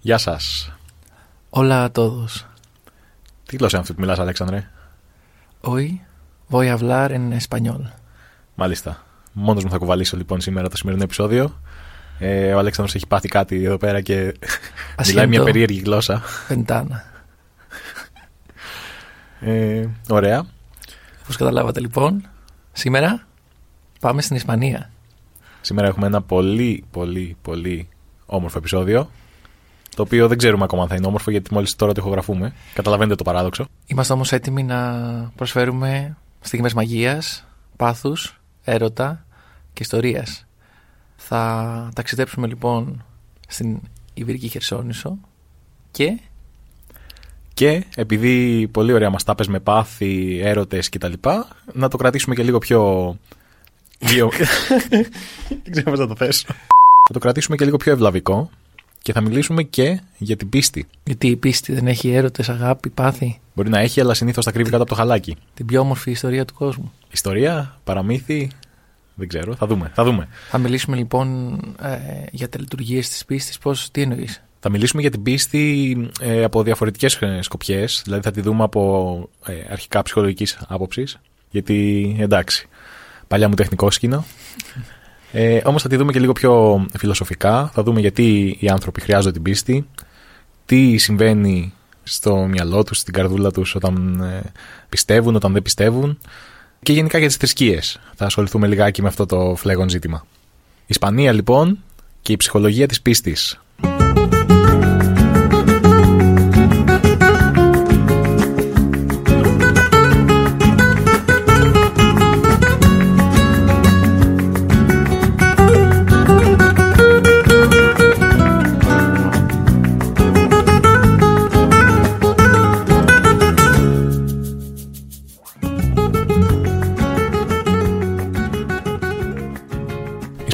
Γεια σας. Hola a todos. Τι γλώσσα είναι αυτή που μιλάς, Αλέξανδρε; Hoy voy a hablar en español. Μάλιστα. Μόνος μου θα κουβαλήσω λοιπόν σήμερα το σημερινό επεισόδιο. Ε, ο Αλέξανδρος έχει πάθει κάτι εδώ πέρα και μιλάει μια Ασχέτω. περίεργη γλώσσα. Ventana. Ε, ωραία. Όπως καταλάβατε λοιπόν, σήμερα πάμε στην Ισπανία. Σήμερα έχουμε ένα πολύ, πολύ, πολύ όμορφο επεισόδιο. Το οποίο δεν ξέρουμε ακόμα αν θα είναι όμορφο γιατί μόλις τώρα το ηχογραφούμε. Καταλαβαίνετε το παράδοξο. Είμαστε όμως έτοιμοι να προσφέρουμε στιγμές μαγείας, πάθους, έρωτα και ιστορίας. Θα ταξιδέψουμε λοιπόν στην Ιβυρική Χερσόνησο και Και επειδή πολύ ωραία μας τα πες με πάθη, έρωτες κτλ. Να το κρατήσουμε και λίγο πιο... Λίγο... δεν ξέρω πώς να το θέσω. Θα το κρατήσουμε και λίγο πιο ευλαβικό και θα μιλήσουμε και για την πίστη. γιατί η πίστη δεν έχει έρωτες, αγάπη, πάθη. Μπορεί να έχει, αλλά συνήθως τα κρύβει κάτω από το χαλάκι. Την πιο όμορφη ιστορία του κόσμου. Ιστορία, παραμύθι, δεν ξέρω. Θα δούμε. Θα δούμε. Θα μιλήσουμε λοιπόν ε, για τα λειτουργίες της πίστης. Πώς, τι εννοείς; Θα μιλήσουμε για την πίστη ε, από διαφορετικές ε, σκοπιές, δηλαδή θα τη δούμε από ε, αρχικά ψυχολογικής άποψης, γιατί εντάξει, παλιά μου τεχνικό σκηνό. Ε, όμως θα τη δούμε και λίγο πιο φιλοσοφικά, θα δούμε γιατί οι άνθρωποι χρειάζονται την πίστη, τι συμβαίνει στο μυαλό τους, στην καρδούλα τους όταν ε, πιστεύουν, όταν δεν πιστεύουν και γενικά για τις θρησκείες. Θα ασχοληθούμε λιγάκι με αυτό το φλέγον ζήτημα. Ισπανία λοιπόν και η ψυχολογία της πίστης.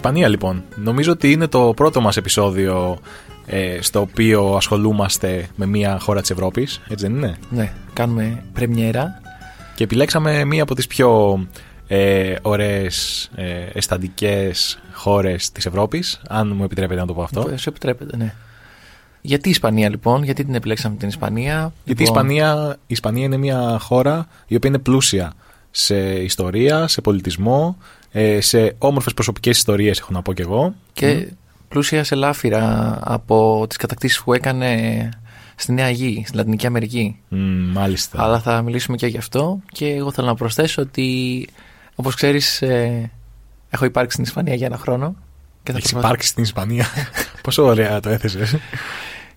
Ισπανία λοιπόν. Νομίζω ότι είναι το πρώτο μας επεισόδιο ε, στο οποίο ασχολούμαστε με μια χώρα της Ευρώπης, έτσι δεν είναι; Ναι, κάνουμε πρεμιέρα. Και επιλέξαμε μία από τις πιο ε, ωραίες ε, αισθαντικές χώρες της Ευρώπης, αν μου επιτρέπετε να το πω αυτό. Σου επιτρέπετε, ναι. Γιατί η Ισπανία λοιπόν, γιατί την επιλέξαμε την Ισπανία; Γιατί η λοιπόν, Ισπανία, η Ισπανία είναι μια χώρα η οποία είναι πλούσια σε ιστορία, σε πολιτισμό, ε, σε όμορφες προσωπικές ιστορίες έχω να πω κι εγώ. Και πλούσια σε λάφυρα από τις κατακτήσεις που έκανε στη Νέα Γη, στην Λατινική Αμερική. Μ, μάλιστα. Αλλά θα μιλήσουμε και γι' αυτό. Και εγώ θέλω να προσθέσω ότι, όπως ξέρεις, ε, έχω υπάρξει στην Ισπανία για ένα χρόνο. Και θα, Έχεις προσπαθ- υπάρξει στην Ισπανία; Πόσο ωραία το έθεσες.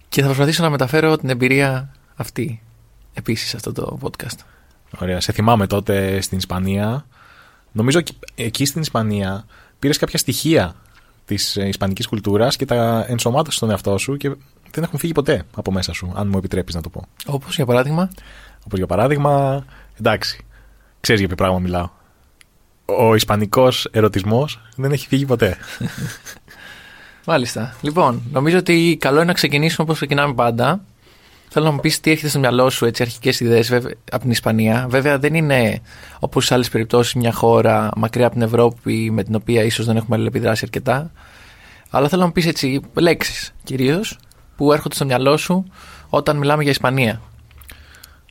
και θα προσπαθήσω να μεταφέρω την εμπειρία αυτή επίσης σε αυτό το podcast. Ωραία. Σε θυμάμαι τότε στην Ισπανία. Νομίζω εκεί- εκεί στην Ισπανία πήρες κάποια στοιχεία της ισπανικής κουλτούρας και τα ενσωμάτωσες στον εαυτό σου και δεν έχουν φύγει ποτέ από μέσα σου, αν μου επιτρέπεις να το πω. Όπως για παράδειγμα, Όπως για παράδειγμα, εντάξει, ξέρεις για ποιο πράγμα μιλάω. Ο ισπανικός ερωτισμός δεν έχει φύγει ποτέ. Μάλιστα. Λοιπόν, νομίζω ότι καλό είναι να ξεκινήσουμε όπως ξεκινάμε πάντα. Θέλω να μου πεις τι έχετε στο μυαλό σου, έτσι, αρχικές ιδέες βέβαια, από την Ισπανία. Βέβαια δεν είναι όπως σε άλλες περιπτώσεις μια χώρα μακριά από την Ευρώπη με την οποία ίσως δεν έχουμε αλληλεπιδράσει αρκετά. Αλλά θέλω να μου πεις έτσι λέξεις κυρίως που έρχονται στο μυαλό σου όταν μιλάμε για Ισπανία.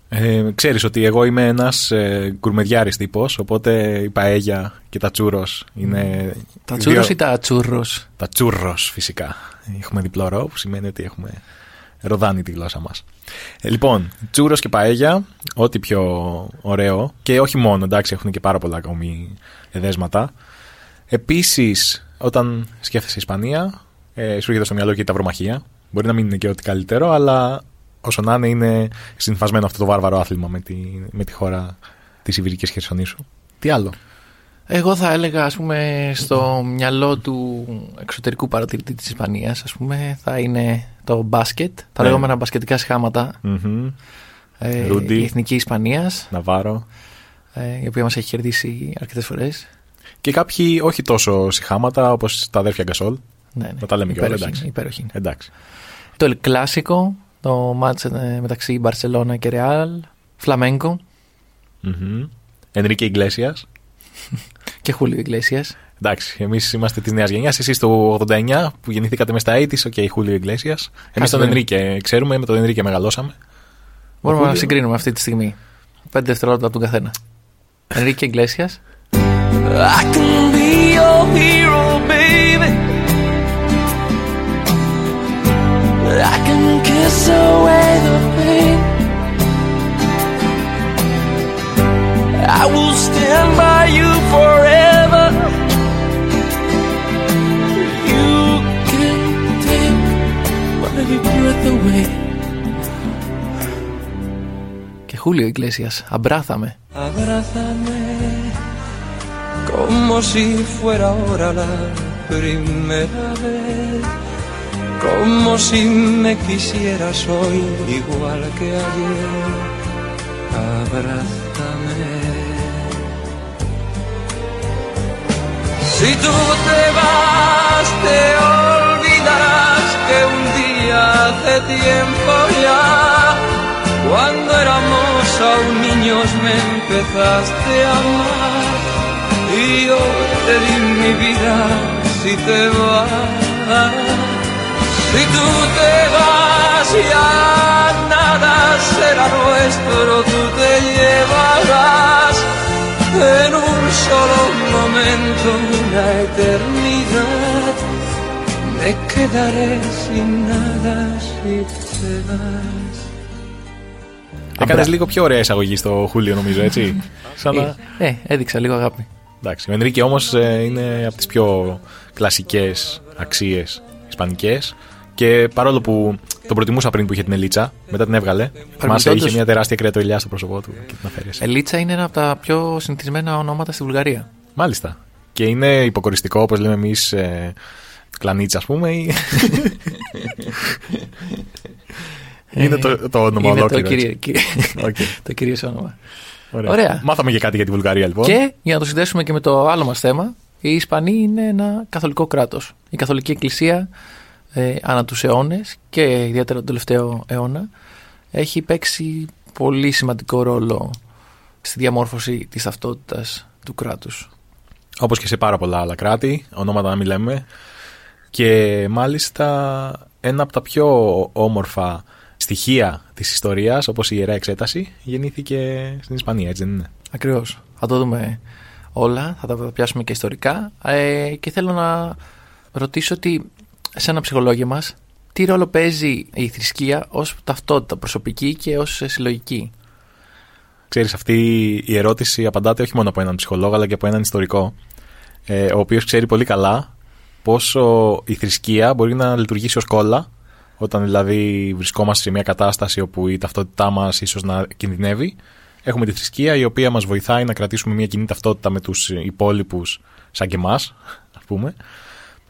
Ε, ξέρεις ότι εγώ είμαι ένας ε, γκουρμεδιάρης τύπος, οπότε η παέγια και τα τσούρος είναι... Τα δύο- τσούρος ή τα τσούρρος. Τα τσούρρος φυσικά. Έχουμε διπλό ρο, που σημαίνει ότι έχουμε ροδάνει τη γλώσσα μας. Ε, λοιπόν, τσούρος και παέγια, ό,τι πιο ωραίο. Και όχι μόνο, εντάξει, έχουν και πάρα πολλά ακόμη εδέσματα. Επίσης, όταν σκέφτεσαι Ισπανία, ε, σου έρχεται στο μυαλό και η ταυρομαχία. Μπορεί να μην είναι και ό,τι καλύτερο, αλλά όσο να είναι, είναι συμφασμένο αυτό το βάρβαρο άθλημα με τη, με τη χώρα της Ιβηρικής Χερσονήσου. Τι άλλο; Εγώ θα έλεγα, ας πούμε, στο μυαλό του εξωτερικού παρατηρητή της Ισπανίας, ας πούμε, θα είναι το μπάσκετ, τα Ναι. λεγόμενα μπασκετικά σχάματα, Μμμ. ε, Ρούντι. η Εθνική Ισπανίας, Ναβάρο. ε, η οποία μας έχει κερδίσει αρκετές φορές. Και κάποιοι όχι τόσο συχάματα όπως τα αδέρφια Γκασόλ. Ναι, ναι. Να τα λέμε κιόλας, υπέροχη, εντάξει. είναι, υπέροχη είναι. Εντάξει. Το El Clásico, το μάτς ε, μεταξύ Μπαρσελόνα και Ρεάλ, Φλαμέγκο Μμμ. Ενρίκε Ιγκλέσιας. και Χούλιο Ιγκλέσιας. Εντάξει, εμείς είμαστε της νέας γενιάς. Εσείς το 89 που γεννηθήκατε μες στα 80 οκ, okay, Χούλιο Ιγκλέσιας. Εμείς τον Ενρίκε ξέρουμε, με τον Ενρίκε μεγαλώσαμε. Μπορούμε να συγκρίνουμε αυτή τη στιγμή. Πέντε δευτερόλεπτα από τον καθένα. Ενρίκε Ιγκλέσιας. I can be your hero, baby. I can kiss away the pain. I will stand by you forever. Que Julio Iglesias, abrázame. Abrázame como si fuera ahora la primera vez. Como si me quisieras hoy igual que ayer. Abrázame. Si tú te vas, te olvidarás que un día hace tiempo ya, cuando éramos aún niños, me empezaste a amar y yo te di mi vida si te vas. Si tú te vas ya nada será nuestro, tú te llevarás en un solo momento una eternidad. Me quedaré sin nada si te vas. Έκανε λίγο πιο ωραία εισαγωγή στο Χούλιο, νομίζω, έτσι; Σαν να... ε, ε, έδειξα λίγο αγάπη. Εντάξει, ο Ενρίκε όμως ε, είναι από τις πιο κλασικές αξίες ισπανικές. Και παρόλο που τον προτιμούσα πριν που είχε την Ελίτσα, μετά την έβγαλε. Θυμάσαι, είχε μια τεράστια κρεατοελιά στο πρόσωπό του και την αφαίρεσε. Ελίτσα είναι ένα από τα πιο συνηθισμένα ονόματα στη Βουλγαρία. Μάλιστα. Και είναι υποκοριστικό, όπως λέμε εμείς, ε, κλανίτσα, ας πούμε. Ή... είναι το, το όνομα είναι ολόκληρο. Το, κυρίω, okay. το κυρίως όνομα. Ωραία. Ωραία. Μάθαμε και κάτι για τη Βουλγαρία λοιπόν. Και για να το συνδέσουμε και με το άλλο μας θέμα, η Ισπανία είναι ένα καθολικό κράτος. Η Καθολική Εκκλησία ε, ανά τους αιώνες και ιδιαίτερα τον τελευταίο αιώνα έχει παίξει πολύ σημαντικό ρόλο στη διαμόρφωση της ταυτότητας του κράτους. Όπως και σε πάρα πολλά άλλα κράτη, ονόματα να μην λέμε. Και μάλιστα ένα από τα πιο όμορφα στοιχεία της ιστορίας, όπως η Ιερά Εξέταση, γεννήθηκε στην Ισπανία, έτσι δεν είναι; Ακριβώς. Θα το δούμε όλα, θα τα πιάσουμε και ιστορικά. Ε, και θέλω να ρωτήσω ότι σε ένα ψυχολόγιο μας, τι ρόλο παίζει η θρησκεία ως ταυτότητα προσωπική και ως συλλογική; Ξέρεις, αυτή η ερώτηση απαντάται όχι μόνο από έναν ψυχολόγο, αλλά και από έναν ιστορικό, ε, ο οποίος ξέρει πολύ καλά πόσο η θρησκεία μπορεί να λειτουργήσει ως κόλλα, όταν δηλαδή βρισκόμαστε σε μια κατάσταση όπου η ταυτότητά μας ίσως να κινδυνεύει, έχουμε τη θρησκεία η οποία μας βοηθάει να κρατήσουμε μια κοινή ταυτότητα με τους υπόλοιπους σαν και εμάς, ας πούμε,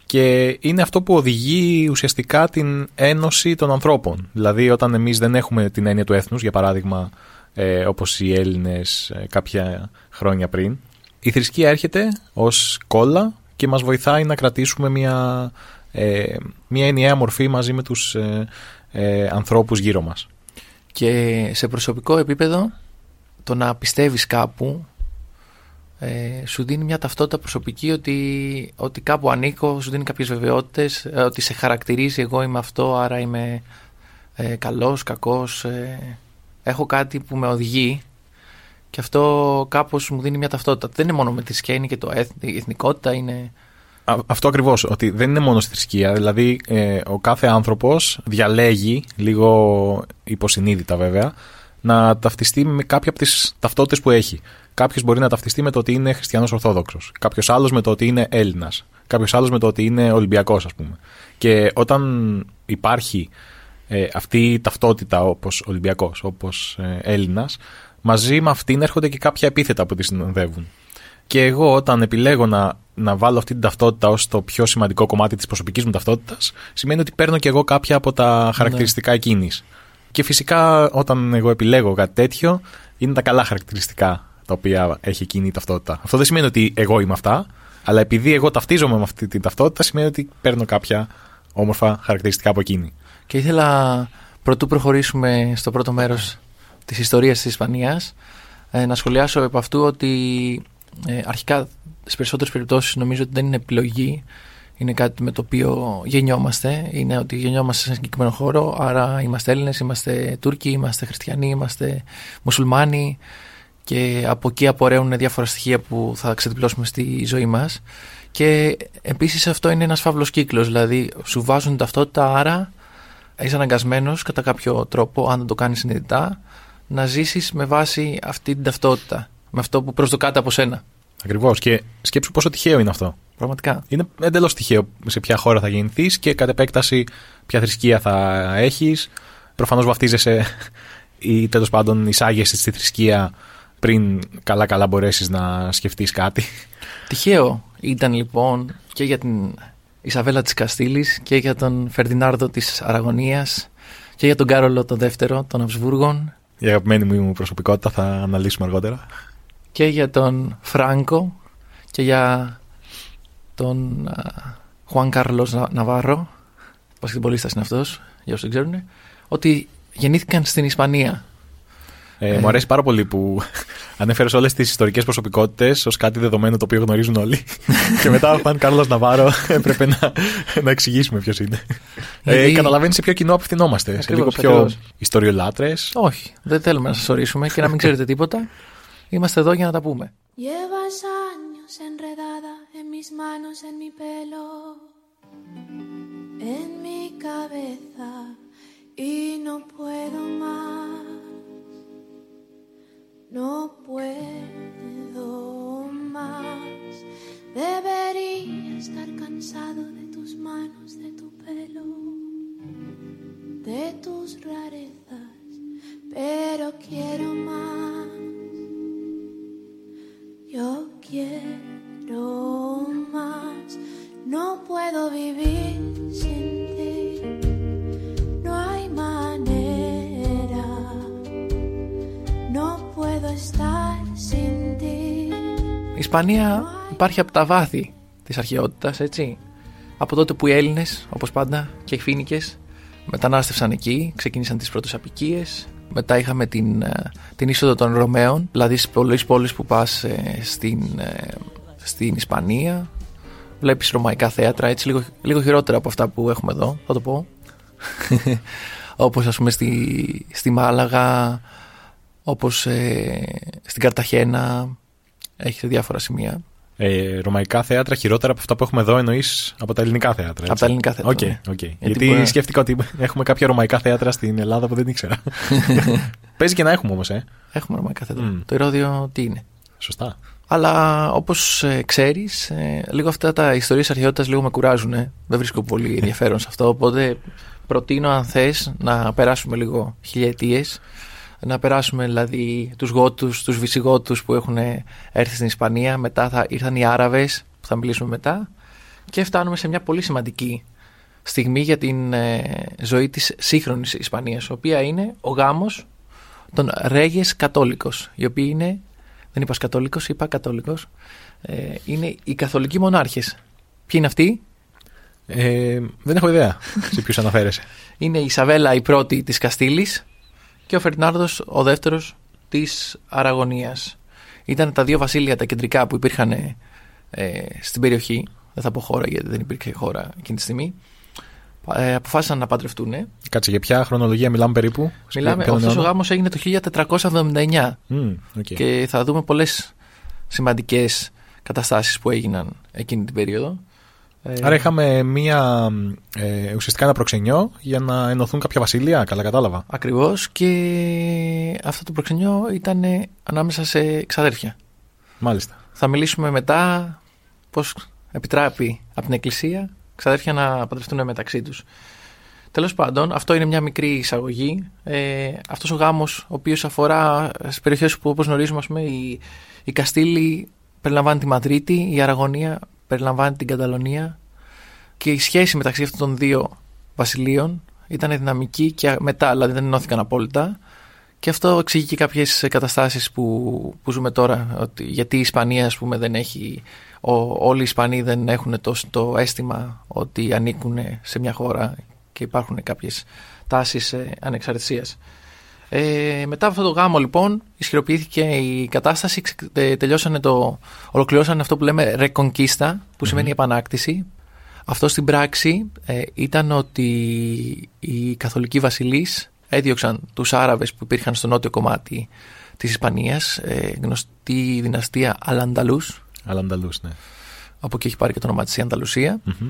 και είναι αυτό που οδηγεί ουσιαστικά την ένωση των ανθρώπων. Δηλαδή όταν εμείς δεν έχουμε την έννοια του έθνους, για παράδειγμα ε, όπως οι Έλληνες ε, κάποια χρόνια πριν, η θρησκεία έρχεται ως κόλλα και μας βοηθάει να κρατήσουμε μια, ε, μια ενιαία μορφή μαζί με τους ε, ε, ανθρώπους γύρω μας. Και σε προσωπικό επίπεδο το να πιστεύεις κάπου ε, σου δίνει μια ταυτότητα προσωπική ότι, ότι κάπου ανήκω, σου δίνει κάποιες βεβαιότητες, ε, ότι σε χαρακτηρίζει εγώ είμαι αυτό, άρα είμαι ε, καλός, κακός, ε, έχω κάτι που με οδηγεί και αυτό κάπως μου δίνει μια ταυτότητα. Δεν είναι μόνο με τη θρησκεία, είναι και το η εθνικότητα, είναι... Αυτό ακριβώς, ότι δεν είναι μόνο στη θρησκεία. Δηλαδή, ε, ο κάθε άνθρωπος διαλέγει, λίγο υποσυνείδητα βέβαια, να ταυτιστεί με κάποια από τις ταυτότητες που έχει. Κάποιος μπορεί να ταυτιστεί με το ότι είναι χριστιανός Ορθόδοξος. Κάποιος άλλος με το ότι είναι Έλληνας. Κάποιος άλλος με το ότι είναι Ολυμπιακός, ας πούμε. Και όταν υπάρχει ε, αυτή η ταυτότητα όπως Ολυμπιακός, όπως ε, Έλληνας, μαζί με αυτήν έρχονται και κάποια επίθετα που τη συνοδεύουν. Και εγώ όταν επιλέγω να, να βάλω αυτή την ταυτότητα ως το πιο σημαντικό κομμάτι της προσωπικής μου ταυτότητας, σημαίνει ότι παίρνω και εγώ κάποια από τα χαρακτηριστικά ναι. εκείνης. Και φυσικά όταν εγώ επιλέγω κάτι τέτοιο, είναι τα καλά χαρακτηριστικά τα οποία έχει εκείνη η ταυτότητα. Αυτό δεν σημαίνει ότι εγώ είμαι αυτά, αλλά επειδή εγώ ταυτίζομαι με αυτή την ταυτότητα, σημαίνει ότι παίρνω κάποια όμορφα χαρακτηριστικά από εκείνη. Και ήθελα, πρωτού προχωρήσουμε στο πρώτο μέρος της ιστορίας της Ισπανίας, ε, να σχολιάσω από αυτού ότι ε, αρχικά στι περισσότερες περιπτώσεις νομίζω ότι δεν είναι επιλογή. Είναι κάτι με το οποίο γεννιόμαστε. Είναι ότι γεννιόμαστε σε ένα συγκεκριμένο χώρο. Άρα είμαστε Έλληνες, είμαστε Τούρκοι, είμαστε Χριστιανοί, είμαστε Μουσουλμάνοι. Και από εκεί απορρέουν διάφορα στοιχεία που θα ξεδιπλώσουμε στη ζωή μας. Και επίσης αυτό είναι ένας φαύλος κύκλος. Δηλαδή, σου βάζουν ταυτότητα, άρα είσαι αναγκασμένος κατά κάποιο τρόπο, αν δεν το κάνεις συνειδητά, να ζήσεις με βάση αυτή την ταυτότητα. Με αυτό που προσδοκάται από σένα. Ακριβώς. Και σκέψου πόσο τυχαίο είναι αυτό. Πραγματικά. Είναι εντελώς τυχαίο σε ποια χώρα θα γεννηθείς και κατ' επέκταση ποια θρησκεία θα έχεις. Προφανώς βαφτίζεσαι ή τέλος πάντων εισάγεσαι στη θρησκεία πριν καλά-καλά μπορέσεις να σκεφτείς κάτι. Τυχαίο ήταν λοιπόν και για την Ισαβέλα της Καστήλης και για τον Φερδινάρδο της Αραγωνίας και για τον Κάρολο τον δεύτερο των Αυσβούργων. Η αγαπημένη μου προσωπικότητα θα αναλύσουμε αργότερα. Και για τον Φράγκο και για τον Χουάν Κάρλος Ναβάρο, πασχετμπολίστας είναι αυτός, για όσοι δεν ξέρουν, ότι γεννήθηκαν στην Ισπανία. Ε, ε, μου αρέσει πάρα πολύ που ανέφερες όλες τις ιστορικές προσωπικότητες ως κάτι δεδομένο το οποίο γνωρίζουν όλοι. και μετά ο Χουάν Κάρλος Ναβάρο έπρεπε να, να εξηγήσουμε ποιος είναι. Ε, Καταλαβαίνεις σε ποιο κοινό απευθυνόμαστε. Ακριβώς, σε λίγο πιο ιστοριολάτρες. Όχι, δεν θέλουμε να σας ορίσουμε και να μην ξέρετε τίποτα. Είμαστε εδώ για να τα πούμε. enredada en mis manos, en mi pelo, en mi cabeza y no puedo más. No puedo más. Debería estar cansado de tus manos, de tu pelo, de tus rarezas, pero quiero más. Yo quiero más. No puedo vivir sin ti. Η Ισπανία υπάρχει από τα βάθη της αρχαιότητας, έτσι. Από τότε που οι Έλληνες, όπως πάντα, και οι Φίνικες, μετανάστευσαν εκεί, ξεκίνησαν τις πρώτες απικίες, μετά είχαμε την, ε, την είσοδο των Ρωμαίων, δηλαδή στις πολλές πόλεις που πας ε, στην, ε, στην Ισπανία, βλέπεις ρωμαϊκά θέατρα, έτσι λίγο, λίγο χειρότερα από αυτά που έχουμε εδώ, θα το πω. Όπως ας πούμε στη, στη Μάλαγα, όπως ε, στην Καρταχένα έχει διάφορα σημεία. Ε, ρωμαϊκά θέατρα χειρότερα από αυτά που έχουμε εδώ εννοείς από τα ελληνικά θέατρα. Έτσι. Από τα ελληνικά θέατρα. Okay, okay. Γιατί, Γιατί που... σκέφτηκα ότι έχουμε κάποια ρωμαϊκά θέατρα στην Ελλάδα που δεν ήξερα. Παίζει και να έχουμε όμως, ε. Έχουμε ρωμαϊκά θέατρα. Mm. Το ερώτημα τι είναι; Σωστά. Αλλά όπως ε, ξέρεις, ε, λίγο αυτά τα ιστορίες αρχαιότητας λίγο με κουράζουν. Ε. Δεν βρίσκω πολύ ενδιαφέρον σε αυτό. Οπότε προτείνω, αν θες, να περάσουμε λίγο χιλιετίες να περάσουμε δηλαδή τους Γότους, τους Βυσιγότους που έχουν έρθει στην Ισπανία, μετά θα ήρθαν οι Άραβες που θα μιλήσουμε μετά και φτάνουμε σε μια πολύ σημαντική στιγμή για την ε, ζωή της σύγχρονης Ισπανίας, η οποία είναι ο γάμος των Ρέγες Κατόλικος, οι οποίοι είναι, δεν είπα Κατόλικος, είπα Κατόλικος, ε, είναι οι καθολικοί μονάρχες. Ποιοι είναι αυτοί; Ε, δεν έχω ιδέα σε ποιους αναφέρεσαι. είναι η Ισαβέλα η πρώτη της Καστήλης, και ο Φερνάρδος ο δεύτερος της Αραγωνίας. Ήταν τα δύο βασίλεια τα κεντρικά που υπήρχαν ε, στην περιοχή. Δεν θα πω χώρα γιατί δεν υπήρχε χώρα εκείνη τη στιγμή. Ε, αποφάσισαν να παντρευτούν. Κάτσε, για ποια χρονολογία μιλάμε περίπου; Μιλάμε, αυτός ο γάμος έγινε το 1479 mm, okay. και θα δούμε πολλές σημαντικές καταστάσεις που έγιναν εκείνη την περίοδο. Ε, Άρα είχαμε μία, ε, ουσιαστικά ένα προξενιό για να ενωθούν κάποια βασίλεια, καλά κατάλαβα. Ακριβώς και αυτό το προξενιό ήταν ανάμεσα σε ξαδέρφια. Μάλιστα. Θα μιλήσουμε μετά πώς επιτράπει από την Εκκλησία ξαδέρφια να παντρευτούν μεταξύ τους. Τέλος πάντων, αυτό είναι μια μικρή εισαγωγή. Ε, αυτός ο γάμος, ο οποίος αφορά στις περιοχές που όπως γνωρίζουμε, πούμε, η, η Καστήλη περιλαμβάνει τη Μαδρίτη, η Αραγωνία περιλαμβάνει την Καταλωνία και η σχέση μεταξύ αυτών των δύο βασιλείων ήταν δυναμική και μετά, δηλαδή δεν ενώθηκαν απόλυτα. Και αυτό εξηγεί και κάποιες καταστάσεις που, που ζούμε τώρα. Ότι, γιατί η Ισπανία, ας πούμε, δεν έχει. Ο, όλοι οι Ισπανοί δεν έχουν το, το αίσθημα ότι ανήκουν σε μια χώρα και υπάρχουν κάποιες τάσεις ανεξαρτησίας. Ε, μετά από αυτό το γάμο λοιπόν ισχυροποιήθηκε η κατάσταση, ξε- τε- τελειώσανε το, ολοκληρώσανε αυτό που λέμε reconquista που σημαίνει επανάκτηση. Αυτό στην πράξη ε, ήταν ότι οι καθολικοί βασιλείς έδιωξαν τους Άραβες που υπήρχαν στο νότιο κομμάτι της Ισπανίας, ε, γνωστή δυναστεία Αλανταλούς, Αλλά Ανταλούς, ναι. από εκεί έχει πάρει και το όνομα της η Ανταλουσία, Μμμ.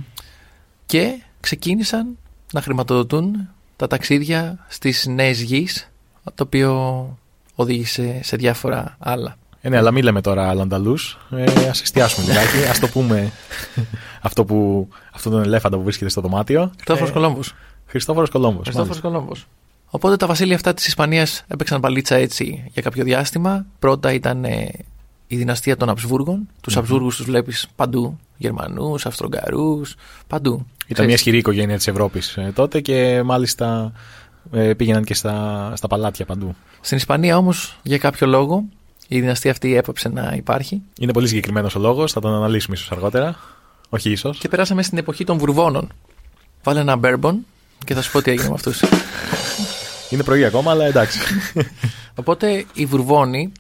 και ξεκίνησαν να χρηματοδοτούν τα ταξίδια στις νέες γης, το οποίο οδήγησε σε διάφορα άλλα. Ε, ναι, αλλά μην λέμε τώρα Αλανταλούς. Ε, ας εστιάσουμε λιγάκι. Ας το πούμε αυτό που, αυτό τον ελέφαντα που βρίσκεται στο δωμάτιο. Χριστόφορος Ε, Κολόμβος. Χριστόφορος Κολόμβος. Χριστόφορος μάλιστα. Κολόμβος. Οπότε τα βασίλεια αυτά της Ισπανίας έπαιξαν παλίτσα έτσι για κάποιο διάστημα. Πρώτα ήταν ε, η δυναστεία των Αψβούργων. Τους Μμμ. Αψβούργους τους βλέπεις παντού. Γερμανούς, Αυστρογκαρούς, παντού. Ήταν Ξέρεις. μια ισχυρή οικογένεια της Ευρώπης ε, τότε και μάλιστα ε, πήγαιναν και στα, στα παλάτια παντού. Στην Ισπανία όμως για κάποιο λόγο η δυναστεία αυτή έπαψε να υπάρχει Είναι πολύ συγκεκριμένος ο λόγος, θα τον αναλύσουμε ίσως αργότερα. Όχι ίσως. και περάσαμε στην εποχή των Βουρβώνων. Βάλε ένα μπέρμπον και θα σου πω τι έγινε με αυτούς. Είναι πρωί ακόμα, αλλά εντάξει. Οπότε οι Βουρβώνοι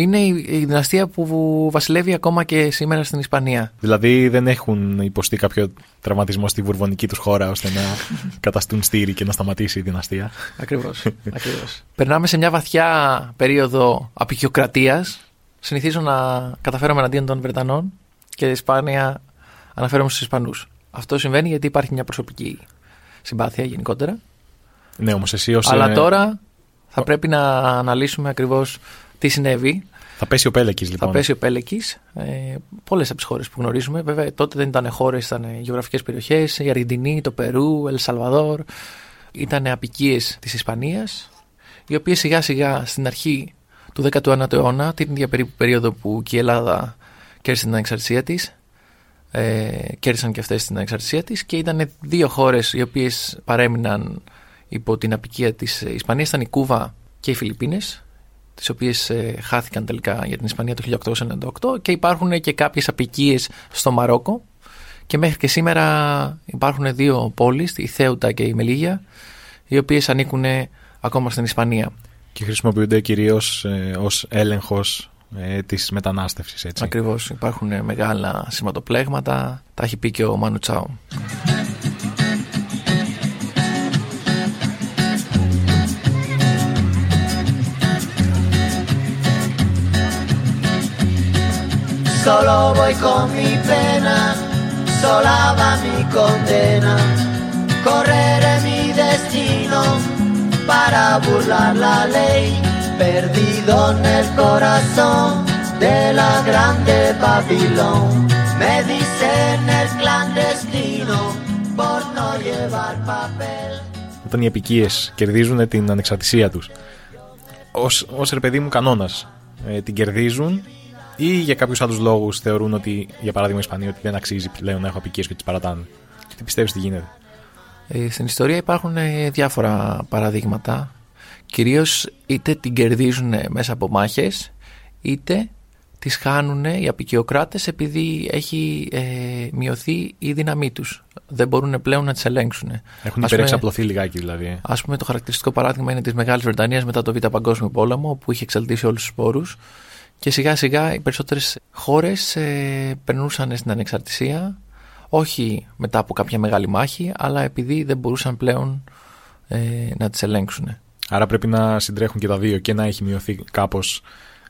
είναι η, η δυναστεία που βασιλεύει ακόμα και σήμερα στην Ισπανία. δηλαδή δεν έχουν υποστεί κάποιο τραυματισμό στη βουρβονική τους χώρα ώστε να καταστούν στήρι και να σταματήσει η δυναστεία; Ακριβώς. ακριβώς. Περνάμε σε μια βαθιά περίοδο απεικιοκρατίας. Συνηθίζω να καταφέρομαι εναντίον των Βρετανών και σπάνια αναφέρομαι στους Ισπανούς. Αυτό συμβαίνει γιατί υπάρχει μια προσωπική συμπάθεια γενικότερα. ναι, όμως εσύ ως... Αλλά ε, τώρα θα πρέπει να αναλύσουμε ακριβώς τι συνέβη; Θα πέσει ο Πέλεκης λοιπόν. Θα πέσει ο Πέλεκης. Ε, Πολλές από τις χώρες που γνωρίζουμε. Βέβαια, τότε δεν ήταν χώρες, ήταν γεωγραφικές περιοχές. Η Αργεντινή, το Περού, Ελ Σαλβαδόρ. Ήταν απικίες της Ισπανίας, οι οποίες σιγά σιγά στην αρχή του 19ου αιώνα, την ίδια περίπου περίοδο που και η Ελλάδα κέρδισε την ανεξαρτησία της, ε, κέρδισαν και αυτές την ανεξαρτησία της και ήταν δύο χώρες οι οποίες παρέμειναν υπό την απικία της Ισπανίας ήταν η Κούβα και οι Φιλιππίνες τις οποίες ε, χάθηκαν τελικά για την Ισπανία το 1898 και υπάρχουν και κάποιες απικίες στο Μαρόκο και μέχρι και σήμερα υπάρχουν δύο πόλεις, η Θέουτα και η Μελίγια οι οποίες ανήκουν ακόμα στην Ισπανία. Και χρησιμοποιούνται κυρίως ε, ως έλεγχος ε, της μετανάστευσης, έτσι. Ακριβώς, υπάρχουν μεγάλα σηματοπλέγματα, τα έχει πει και ο Μάνου Τσάου. Solo voy con mi pena, sola va mi condena. Correré mi destino para burlar la ley, perdido en el corazón de la grande Babilón. Me dicen el clandestino por no llevar papel. Όταν οι επικίες κερδίζουν την ανεξαρτησία τους. Ως, ως ρε παιδί μου κανόνας. Ε, την κερδίζουν ή για κάποιους άλλους λόγους θεωρούν ότι, για παράδειγμα, οι Ισπανοί ότι δεν αξίζει πλέον να έχω απικίες και τις παρατάνε. Τι πιστεύεις τι γίνεται; Ε, στην ιστορία υπάρχουν ε, διάφορα παραδείγματα. Κυρίως είτε την κερδίζουν μέσα από μάχες, είτε τις χάνουν οι απεικιοκράτες επειδή έχει ε, μειωθεί η δύναμή τους. Δεν μπορούν πλέον να τις ελέγξουν. Έχουν Ας πούμε- υπερεξαπλωθεί λιγάκι δηλαδή. Α πούμε, το χαρακτηριστικό παράδειγμα είναι της Μεγάλης Βρετανίας μετά το Β' Παγκόσμιο Πόλεμο, που είχε εξαλτήσει όλους τους πόρου. Και σιγά σιγά οι περισσότερες χώρες ε, περνούσαν στην ανεξαρτησία, όχι μετά από κάποια μεγάλη μάχη, αλλά επειδή δεν μπορούσαν πλέον ε, να τις ελέγξουν. Άρα πρέπει να συντρέχουν και τα δύο και να έχει μειωθεί κάπως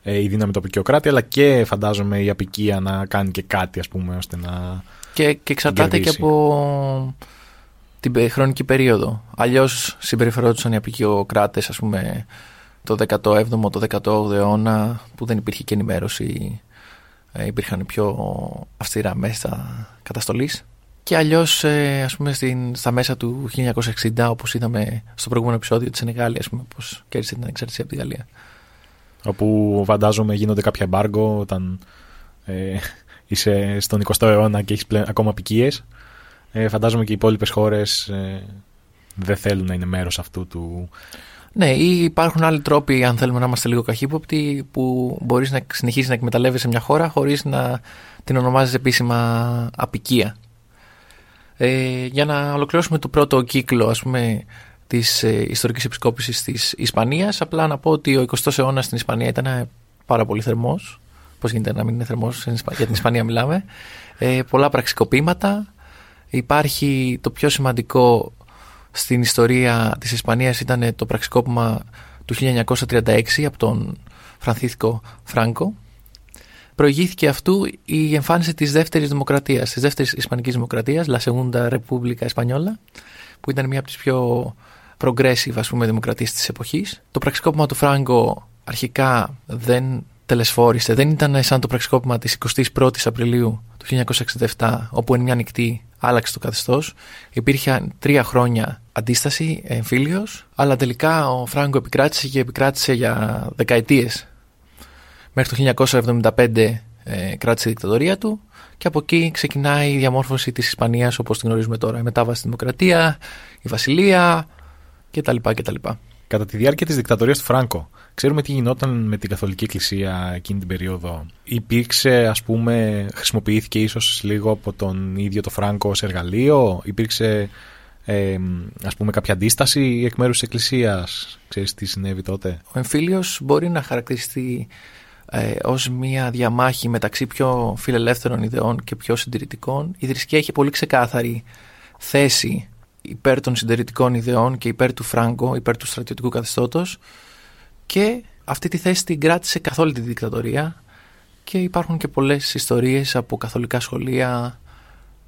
ε, η δύναμη του απεικιοκράτη, αλλά και φαντάζομαι η απικία να κάνει και κάτι, ας πούμε, ώστε να. Και, και εξαρτάται και κερδίσει. από την πε- χρονική περίοδο. Αλλιώς συμπεριφερόντουσαν οι απεικιοκράτε, ας πούμε, το 17ο, το 18ο αιώνα, που δεν υπήρχε και ενημέρωση. Ε, υπήρχαν πιο αυστηρά μέσα καταστολής. Και αλλιώς, ε, ας πούμε, στην, στα μέσα του 1960, όπως είδαμε στο προηγούμενο επεισόδιο της Σενεγάλης, ας πούμε, πώς κέρδισε την ανεξαρτησία από τη Γαλλία. όπου φαντάζομαι γίνονται κάποια εμπάργκο όταν ε, είσαι στον 20ο αιώνα και έχεις πλέον ακόμα απικίες. Ε, φαντάζομαι και οι υπόλοιπες χώρες ε, δεν θέλουν να είναι μέρος αυτού του... Ναι, ή υπάρχουν άλλοι τρόποι, αν θέλουμε να είμαστε λίγο καχύποπτοι, που μπορείς να συνεχίσεις να εκμεταλλεύεσαι μια χώρα χωρίς να την ονομάζεις επίσημα απικία. Ε, για να ολοκληρώσουμε το πρώτο κύκλο ας πούμε, της ε, ιστορικής επισκόπησης της Ισπανίας. Απλά να πω ότι ο 20ος αιώνας στην Ισπανία ήταν πάρα πολύ θερμός. Πώς γίνεται να μην είναι θερμός, για την Ισπανία μιλάμε. Ε, πολλά πραξικοπήματα. Υπάρχει το πιο σημαντικό στην ιστορία της Ισπανίας ήταν το πραξικόπημα του 1936 από τον Φρανθίσκο Φράγκο. Προηγήθηκε αυτού η εμφάνιση της δεύτερης δημοκρατίας, της δεύτερης Ισπανικής δημοκρατίας, La Segunda República Española, που ήταν μία από τις πιο progressive ας πούμε δημοκρατίες της εποχής. Το πραξικόπημα του Φράγκο αρχικά δεν τελεσφόρησε, δεν ήταν σαν το πραξικόπημα της 21ης Απριλίου του 1967, όπου εν μια νυχτή άλλαξε το καθεστώς. Υπήρχε τρία χρόνια αντίσταση, εμφύλιος, αλλά τελικά ο Φράγκο επικράτησε και επικράτησε για δεκαετίες. Μέχρι το 1975 ε, κράτησε η δικτατορία του και από εκεί ξεκινάει η διαμόρφωση της Ισπανίας όπως την γνωρίζουμε τώρα. Η μετάβαση στη δημοκρατία, η βασιλεία κτλ. κτλ. Κατά τη διάρκεια της δικτατορίας του Φράγκο, ξέρουμε τι γινόταν με την Καθολική Εκκλησία εκείνη την περίοδο. Υπήρξε, ας πούμε, χρησιμοποιήθηκε ίσως λίγο από τον ίδιο το Φράγκο ως εργαλείο, υπήρξε ε, ας πούμε κάποια αντίσταση εκ μέρους της Εκκλησίας; Ξέρεις τι συνέβη τότε; Ο εμφύλιος μπορεί να χαρακτηριστεί ε, ως μια διαμάχη μεταξύ πιο φιλελεύθερων ιδεών και πιο συντηρητικών. Η θρησκεία έχει πολύ ξεκάθαρη θέση υπέρ των συντηρητικών ιδεών και υπέρ του Φράγκο, υπέρ του στρατιωτικού καθεστώτος και αυτή τη θέση την κράτησε καθ' όλη τη δικτατορία και υπάρχουν και πολλές ιστορίες από καθολικά σχολεία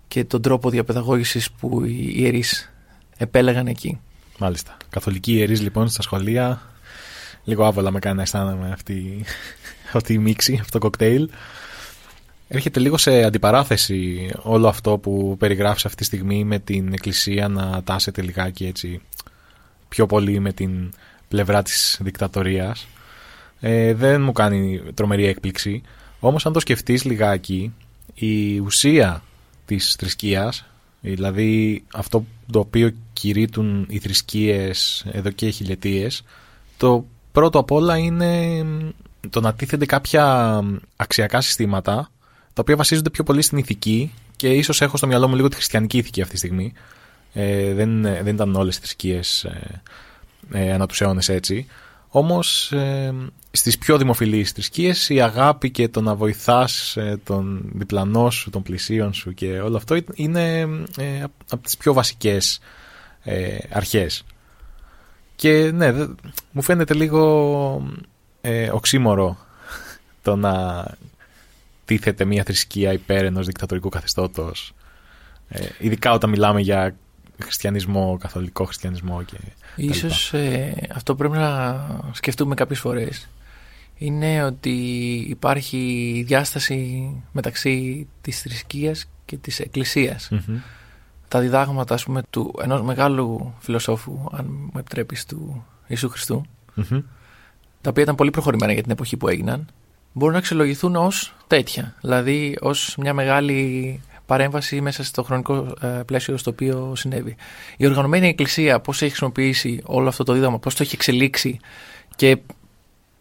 και τον τρόπο διαπαιδαγώγησης που οι ιερείς επέλεγαν εκεί. Μάλιστα. Καθολικοί ιερείς λοιπόν στα σχολεία λίγο άβολα με κάνει να αισθάνομαι αυτή, αυτή η μίξη, αυτό το κοκτέιλ. Έρχεται λίγο σε αντιπαράθεση όλο αυτό που περιγράφεις αυτή τη στιγμή με την εκκλησία να τάσεται λιγάκι έτσι πιο πολύ με την πλευρά της δικτατορίας. Ε, δεν μου κάνει τρομερή έκπληξη. Όμως αν το σκεφτείς λιγάκι, η ουσία της θρησκείας, δηλαδή αυτό το οποίο κηρύττουν οι θρησκείες εδώ και χιλιετίες, το πρώτο απ' όλα είναι το να τίθενται κάποια αξιακά συστήματα τα οποία βασίζονται πιο πολύ στην ηθική και ίσως έχω στο μυαλό μου λίγο τη χριστιανική ηθική αυτή τη στιγμή. Ε, δεν, δεν ήταν όλες οι θρησκείες ε, ε, ανά τους αιώνες έτσι. Όμως ε, στις πιο δημοφιλείς θρησκείες η αγάπη και το να βοηθάς ε, τον διπλανό σου, τον πλησίον σου και όλο αυτό είναι ε, από τις πιο βασικές ε, αρχές. Και ναι, μου φαίνεται λίγο ε, οξύμορο το να τίθεται μια θρησκεία υπέρ ενός δικτατορικού καθεστώτος. Ε, ειδικά όταν μιλάμε για χριστιανισμό, καθολικό χριστιανισμό και Ίσως ε, αυτό πρέπει να σκεφτούμε κάποιες φορές. Είναι ότι υπάρχει διάσταση μεταξύ της θρησκείας και της εκκλησιας Τα διδάγματα ας πούμε, του ενός μεγάλου φιλοσόφου, αν μου επιτρέπεις, του Ιησού τα οποία ήταν πολύ προχωρημένα για την εποχή που έγιναν, μπορούν να αξιολογηθούν ως τέτοια. Δηλαδή ως μια μεγάλη παρέμβαση μέσα στο χρονικό ε, πλαίσιο στο οποίο συνέβη. Η οργανωμένη εκκλησία πώς έχει χρησιμοποιήσει όλο αυτό το δίδαμα, πώς το έχει εξελίξει και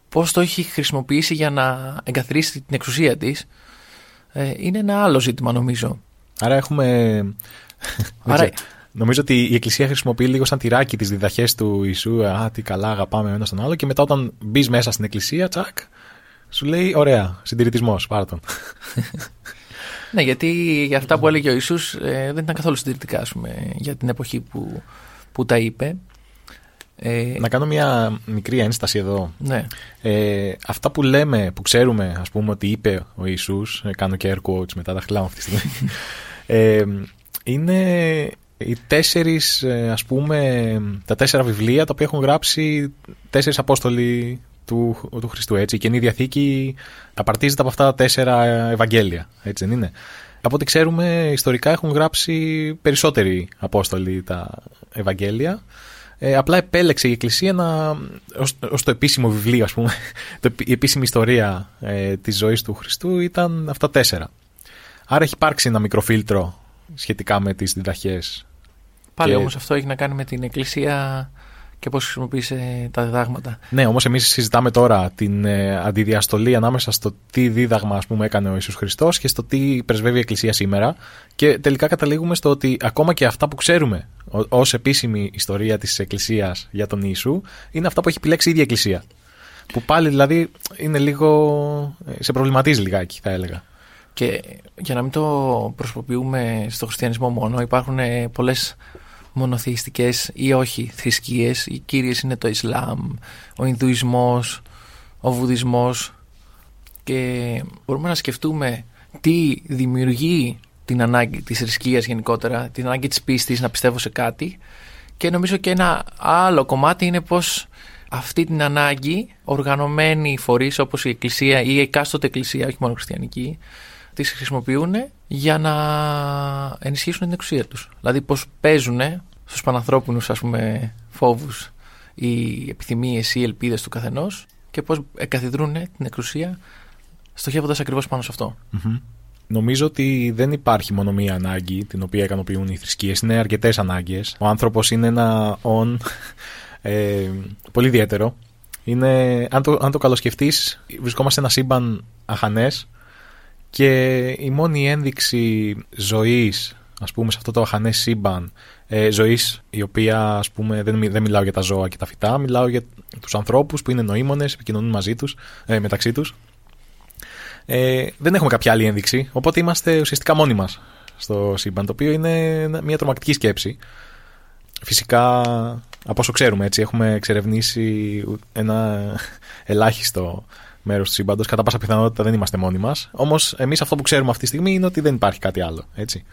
πώς το έχει χρησιμοποιήσει για να εγκαθρίσει την εξουσία της ε, είναι ένα άλλο ζήτημα νομίζω. Άρα έχουμε... Άρα... Νομίζω ότι η Εκκλησία χρησιμοποιεί λίγο σαν τυράκι τις διδαχές του Ιησού. Α, τι καλά, αγαπάμε ένας τον άλλο. Και μετά, όταν μπεις μέσα στην Εκκλησία, τσακ, σου λέει: Ωραία, συντηρητισμός, πάρ' τον. Ναι, γιατί για αυτά που έλεγε ο Ιησούς ε, δεν ήταν καθόλου συντηρητικά πούμε, για την εποχή που, που τα είπε. Ε, να κάνω μια μικρή ένσταση εδώ. Ναι. Ε, αυτά που λέμε, που ξέρουμε, ας πούμε, ότι είπε ο Ιησούς, ε, κάνω και air quotes μετά, τα χλάω αυτή τη στιγμή, ε, είναι οι τέσσερις, ε, ας πούμε, τα τέσσερα βιβλία τα οποία έχουν γράψει τέσσερις Απόστολοι του, του Χριστού. Έτσι. Η Καινή Διαθήκη απαρτίζεται από αυτά τα τέσσερα Ευαγγέλια. Έτσι δεν είναι. Από ό,τι ξέρουμε, ιστορικά έχουν γράψει περισσότεροι Απόστολοι τα Ευαγγέλια. Ε, απλά επέλεξε η Εκκλησία να, ως, ως το επίσημο βιβλίο, ας πούμε, το, η επίσημη ιστορία ε, της ζωής του Χριστού ήταν αυτά τέσσερα. Άρα έχει υπάρξει ένα μικρό φίλτρο σχετικά με τις διδαχές. Πάλι και... όμως αυτό έχει να κάνει με την Εκκλησία και πώς χρησιμοποίησε τα διδάγματα. Ναι, όμως εμείς συζητάμε τώρα την ε, αντιδιαστολή ανάμεσα στο τι δίδαγμα ας πούμε, έκανε ο Ιησούς Χριστός και στο τι πρεσβεύει η Εκκλησία σήμερα και τελικά καταλήγουμε στο ότι ακόμα και αυτά που ξέρουμε ως επίσημη ιστορία της Εκκλησίας για τον Ιησού είναι αυτά που έχει επιλέξει η ίδια Εκκλησία. Που πάλι δηλαδή είναι λίγο. Ε, σε προβληματίζει λιγάκι, θα έλεγα. Και για να μην το προσποποιούμε στο χριστιανισμό μόνο, υπάρχουν ε, πολλές μονοθεϊστικές ή όχι θρησκείες. Οι κύριες είναι το Ισλάμ, ο Ινδουισμός, ο Βουδισμός και μπορούμε να σκεφτούμε τι δημιουργεί την ανάγκη της θρησκείας γενικότερα, την ανάγκη της πίστης να πιστεύω σε κάτι και νομίζω και ένα άλλο κομμάτι είναι πως αυτή την ανάγκη οργανωμένοι φορείς όπως η εκκλησία ή η εκάστοτε εκκλησία, όχι μόνο χριστιανική, τις χρησιμοποιούν για να ενισχύσουν την εξουσία τους. Δηλαδή πώς παίζουν στους πανανθρώπινους ας πούμε φόβους οι επιθυμίες ή οι ελπίδες του καθενός και πώς εκαθιδρούν την εξουσία στοχεύοντας ακριβώς πάνω σε αυτό. Νομίζω ότι δεν υπάρχει μόνο μία ανάγκη την οποία ικανοποιούν οι θρησκείες. Είναι αρκετές ανάγκες. Ο άνθρωπος είναι ένα on ε, πολύ ιδιαίτερο. Είναι, αν το, αν το καλοσκεφτείς, βρισκόμαστε σε ένα σύμπαν αχανές και η μόνη ένδειξη ζωής, ας πούμε, σε αυτό το αχανές σύμπαν, ε, ζωής η οποία, ας πούμε, δεν, δεν μιλάω για τα ζώα και τα φυτά, μιλάω για τους ανθρώπους που είναι νοήμονες, επικοινωνούν μαζί τους, ε, μεταξύ τους. Ε, δεν έχουμε κάποια άλλη ένδειξη, οπότε είμαστε ουσιαστικά μόνοι μας στο σύμπαν, το οποίο είναι μια τρομακτική σκέψη. Φυσικά από όσο ξέρουμε, έτσι, έχουμε εξερευνήσει ένα ελάχιστο μέρος του σύμπαντος. Κατά πάσα πιθανότητα δεν είμαστε μόνοι μας. Όμως, εμείς αυτό που ξέρουμε αυτή τη στιγμή είναι ότι δεν υπάρχει κάτι άλλο. Έτσι.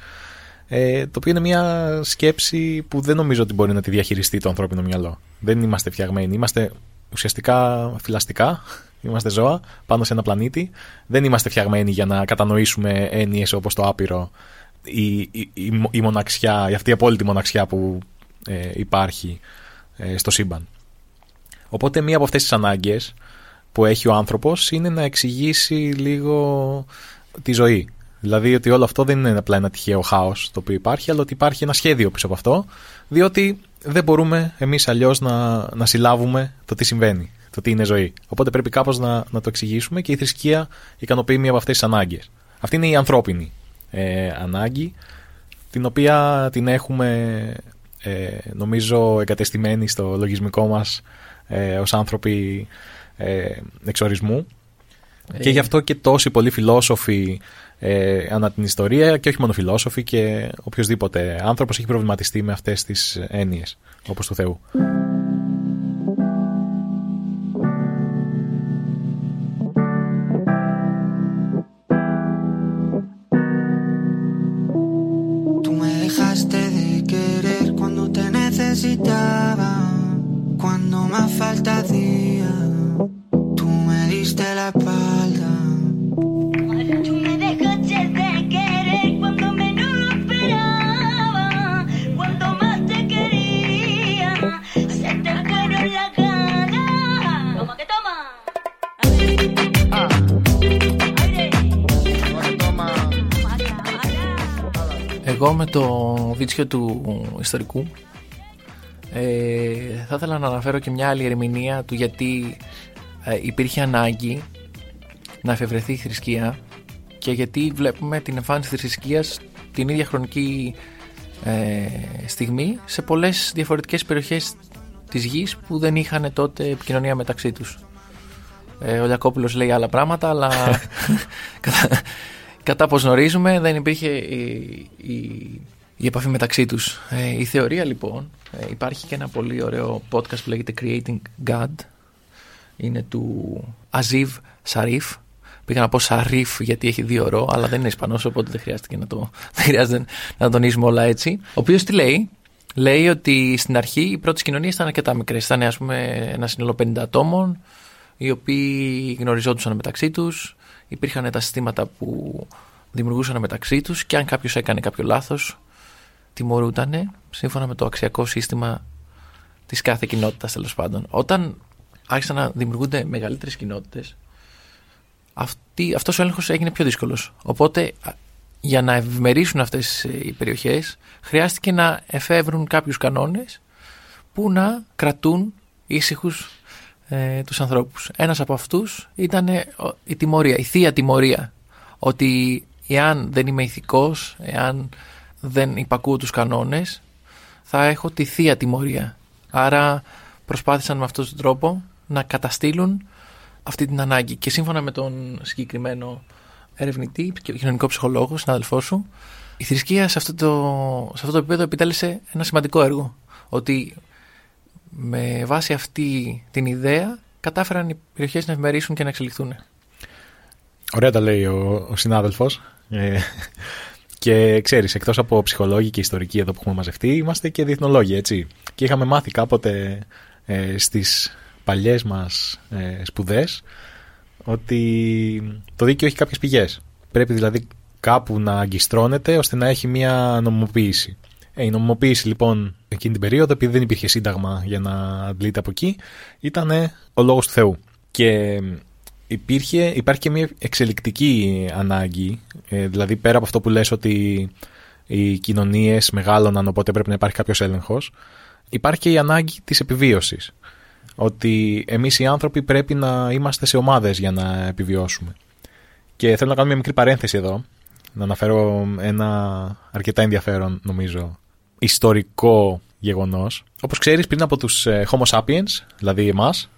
Ε, το οποίο είναι μια σκέψη που δεν νομίζω ότι μπορεί να τη διαχειριστεί το ανθρώπινο μυαλό. Δεν είμαστε φτιαγμένοι. Είμαστε ουσιαστικά φυλαστικά. Είμαστε ζώα πάνω σε ένα πλανήτη. Δεν είμαστε φτιαγμένοι για να κατανοήσουμε έννοιες όπως το άπειρο, η, η, η, η μοναξιά, η αυτή η απόλυτη μοναξιά που ε, υπάρχει ε, στο σύμπαν. Οπότε μία από αυτές τις ανάγκες που έχει ο άνθρωπος είναι να εξηγήσει λίγο τη ζωή. Δηλαδή ότι όλο αυτό δεν είναι απλά ένα τυχαίο χάος το οποίο υπάρχει, αλλά ότι υπάρχει ένα σχέδιο πίσω από αυτό, διότι δεν μπορούμε εμείς αλλιώς να, να συλλάβουμε το τι συμβαίνει, το τι είναι ζωή. Οπότε πρέπει κάπως να, να το εξηγήσουμε και η θρησκεία ικανοποιεί μία από αυτές τις ανάγκες. Αυτή είναι η ανθρώπινη ε, ανάγκη, την οποία την έχουμε ε, νομίζω εγκατεστημένοι στο λογισμικό μας ε, ως άνθρωποι ε, εξορισμού ε. και γι' αυτό και τόσοι πολλοί φιλόσοφοι ε, ανά την ιστορία και όχι μόνο φιλόσοφοι και οποιοδήποτε άνθρωπος έχει προβληματιστεί με αυτές τις έννοιες όπως του Θεού. Εγώ με το βίτσιο του ιστορικού ε, θα ήθελα να αναφέρω και μια άλλη ερμηνεία του γιατί ε, υπήρχε ανάγκη να εφευρεθεί η θρησκεία και γιατί βλέπουμε την εμφάνιση της θρησκείας την ίδια χρονική ε, στιγμή σε πολλές διαφορετικές περιοχές της γης που δεν είχαν τότε επικοινωνία μεταξύ τους. Ε, ο Λιακόπουλος λέει άλλα πράγματα, αλλά κατά, κατά πως γνωρίζουμε δεν υπήρχε η, η, η επαφή μεταξύ τους. Ε, η θεωρία λοιπόν, ε, υπάρχει και ένα πολύ ωραίο podcast που λέγεται Creating God, είναι του Αζίβ Σαρίφ, Πήγα να πω Σαρίφ γιατί έχει δύο ρο, αλλά δεν είναι Ισπανός, οπότε δεν χρειάζεται να το δεν χρειάζεται να τονίζουμε όλα έτσι. Ο οποίος τι λέει, λέει ότι στην αρχή οι πρώτε κοινωνίε ήταν αρκετά μικρέ. Ήταν ας πούμε ένα σύνολο 50 ατόμων, οι οποίοι γνωριζόντουσαν μεταξύ τους. Υπήρχαν τα συστήματα που δημιουργούσαν μεταξύ τους και αν κάποιος έκανε κάποιο λάθος, τιμωρούταν σύμφωνα με το αξιακό σύστημα της κάθε κοινότητας τέλος πάντων. Όταν άρχισαν να δημιουργούνται μεγαλύτερες κοινότητες, αυτός ο έλεγχος έγινε πιο δύσκολος. Οπότε για να ευημερίσουν αυτές οι περιοχές, χρειάστηκε να εφεύρουν κάποιους κανόνες που να κρατούν ήσυχους ε, τους ανθρώπους. Ένας από αυτούς ήταν ε, η τιμωρία, η θεία τιμωρία. Ότι εάν δεν είμαι ηθικός, εάν δεν υπακούω τους κανόνες, θα έχω τη θεία τιμωρία. Άρα προσπάθησαν με αυτόν τον τρόπο να καταστήλουν αυτή την ανάγκη. Και σύμφωνα με τον συγκεκριμένο ερευνητή και κοινωνικό ψυχολόγο, συνάδελφό σου, η θρησκεία σε αυτό, το, σε αυτό το επίπεδο επιτέλεσε ένα σημαντικό έργο. Ότι με βάση αυτή την ιδέα κατάφεραν οι περιοχές να ευημερήσουν και να εξελιχθούν. Ωραία τα λέει ο, ο συνάδελφος. Ε, και ξέρεις, εκτός από ψυχολόγοι και ιστορικοί εδώ που έχουμε μαζευτεί, είμαστε και διεθνολόγοι, έτσι. Και είχαμε μάθει κάποτε ε, στις παλιές μας ε, σπουδές ότι το δίκαιο έχει κάποιες πηγές. Πρέπει δηλαδή κάπου να αγκιστρώνεται ώστε να έχει μια νομιμοποίηση. Ε, η νομιμοποίηση λοιπόν εκείνη την περίοδο, επειδή δεν υπήρχε σύνταγμα για να αντλείται από εκεί, ήταν ο λόγος του Θεού. Και υπήρχε, υπάρχει και μια εξελικτική ανάγκη, ε, δηλαδή πέρα από αυτό που λες ότι οι κοινωνίες μεγάλωναν οπότε πρέπει να υπάρχει κάποιος έλεγχος, υπάρχει και η ανάγκη της επιβίωσης. Ότι εμείς οι άνθρωποι πρέπει να είμαστε σε ομάδες για να επιβιώσουμε. Και θέλω να κάνω μια μικρή παρένθεση εδώ, να αναφέρω ένα αρκετά ενδιαφέρον νομίζω ιστορικό γεγονός. Όπως ξέρεις πριν από τους ε, Homo sapiens, δηλαδή εμάς,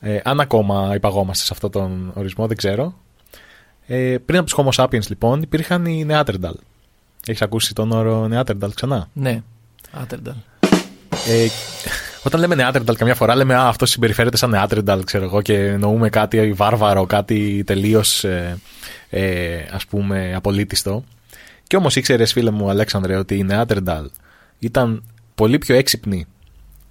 ε, αν ακόμα υπαγόμαστε σε αυτόν τον ορισμό, δεν ξέρω. Ε, πριν από τους Homo sapiens λοιπόν υπήρχαν οι Neanderthal. Έχεις ακούσει τον όρο Neanderthal ξανά; Ναι, Neanderthal. Ε, όταν λέμε Neanderthal καμιά φορά λέμε «Α, αυτό συμπεριφέρεται σαν Neanderthal, ξέρω εγώ, και εννοούμε κάτι βάρβαρο, κάτι τελείως, ε, ε, ας πούμε, απολύτιστο». Και όμως ήξερες, φίλε μου Αλέξανδρε, ότι οι Neanderthal ήταν πολύ πιο έξυπνοι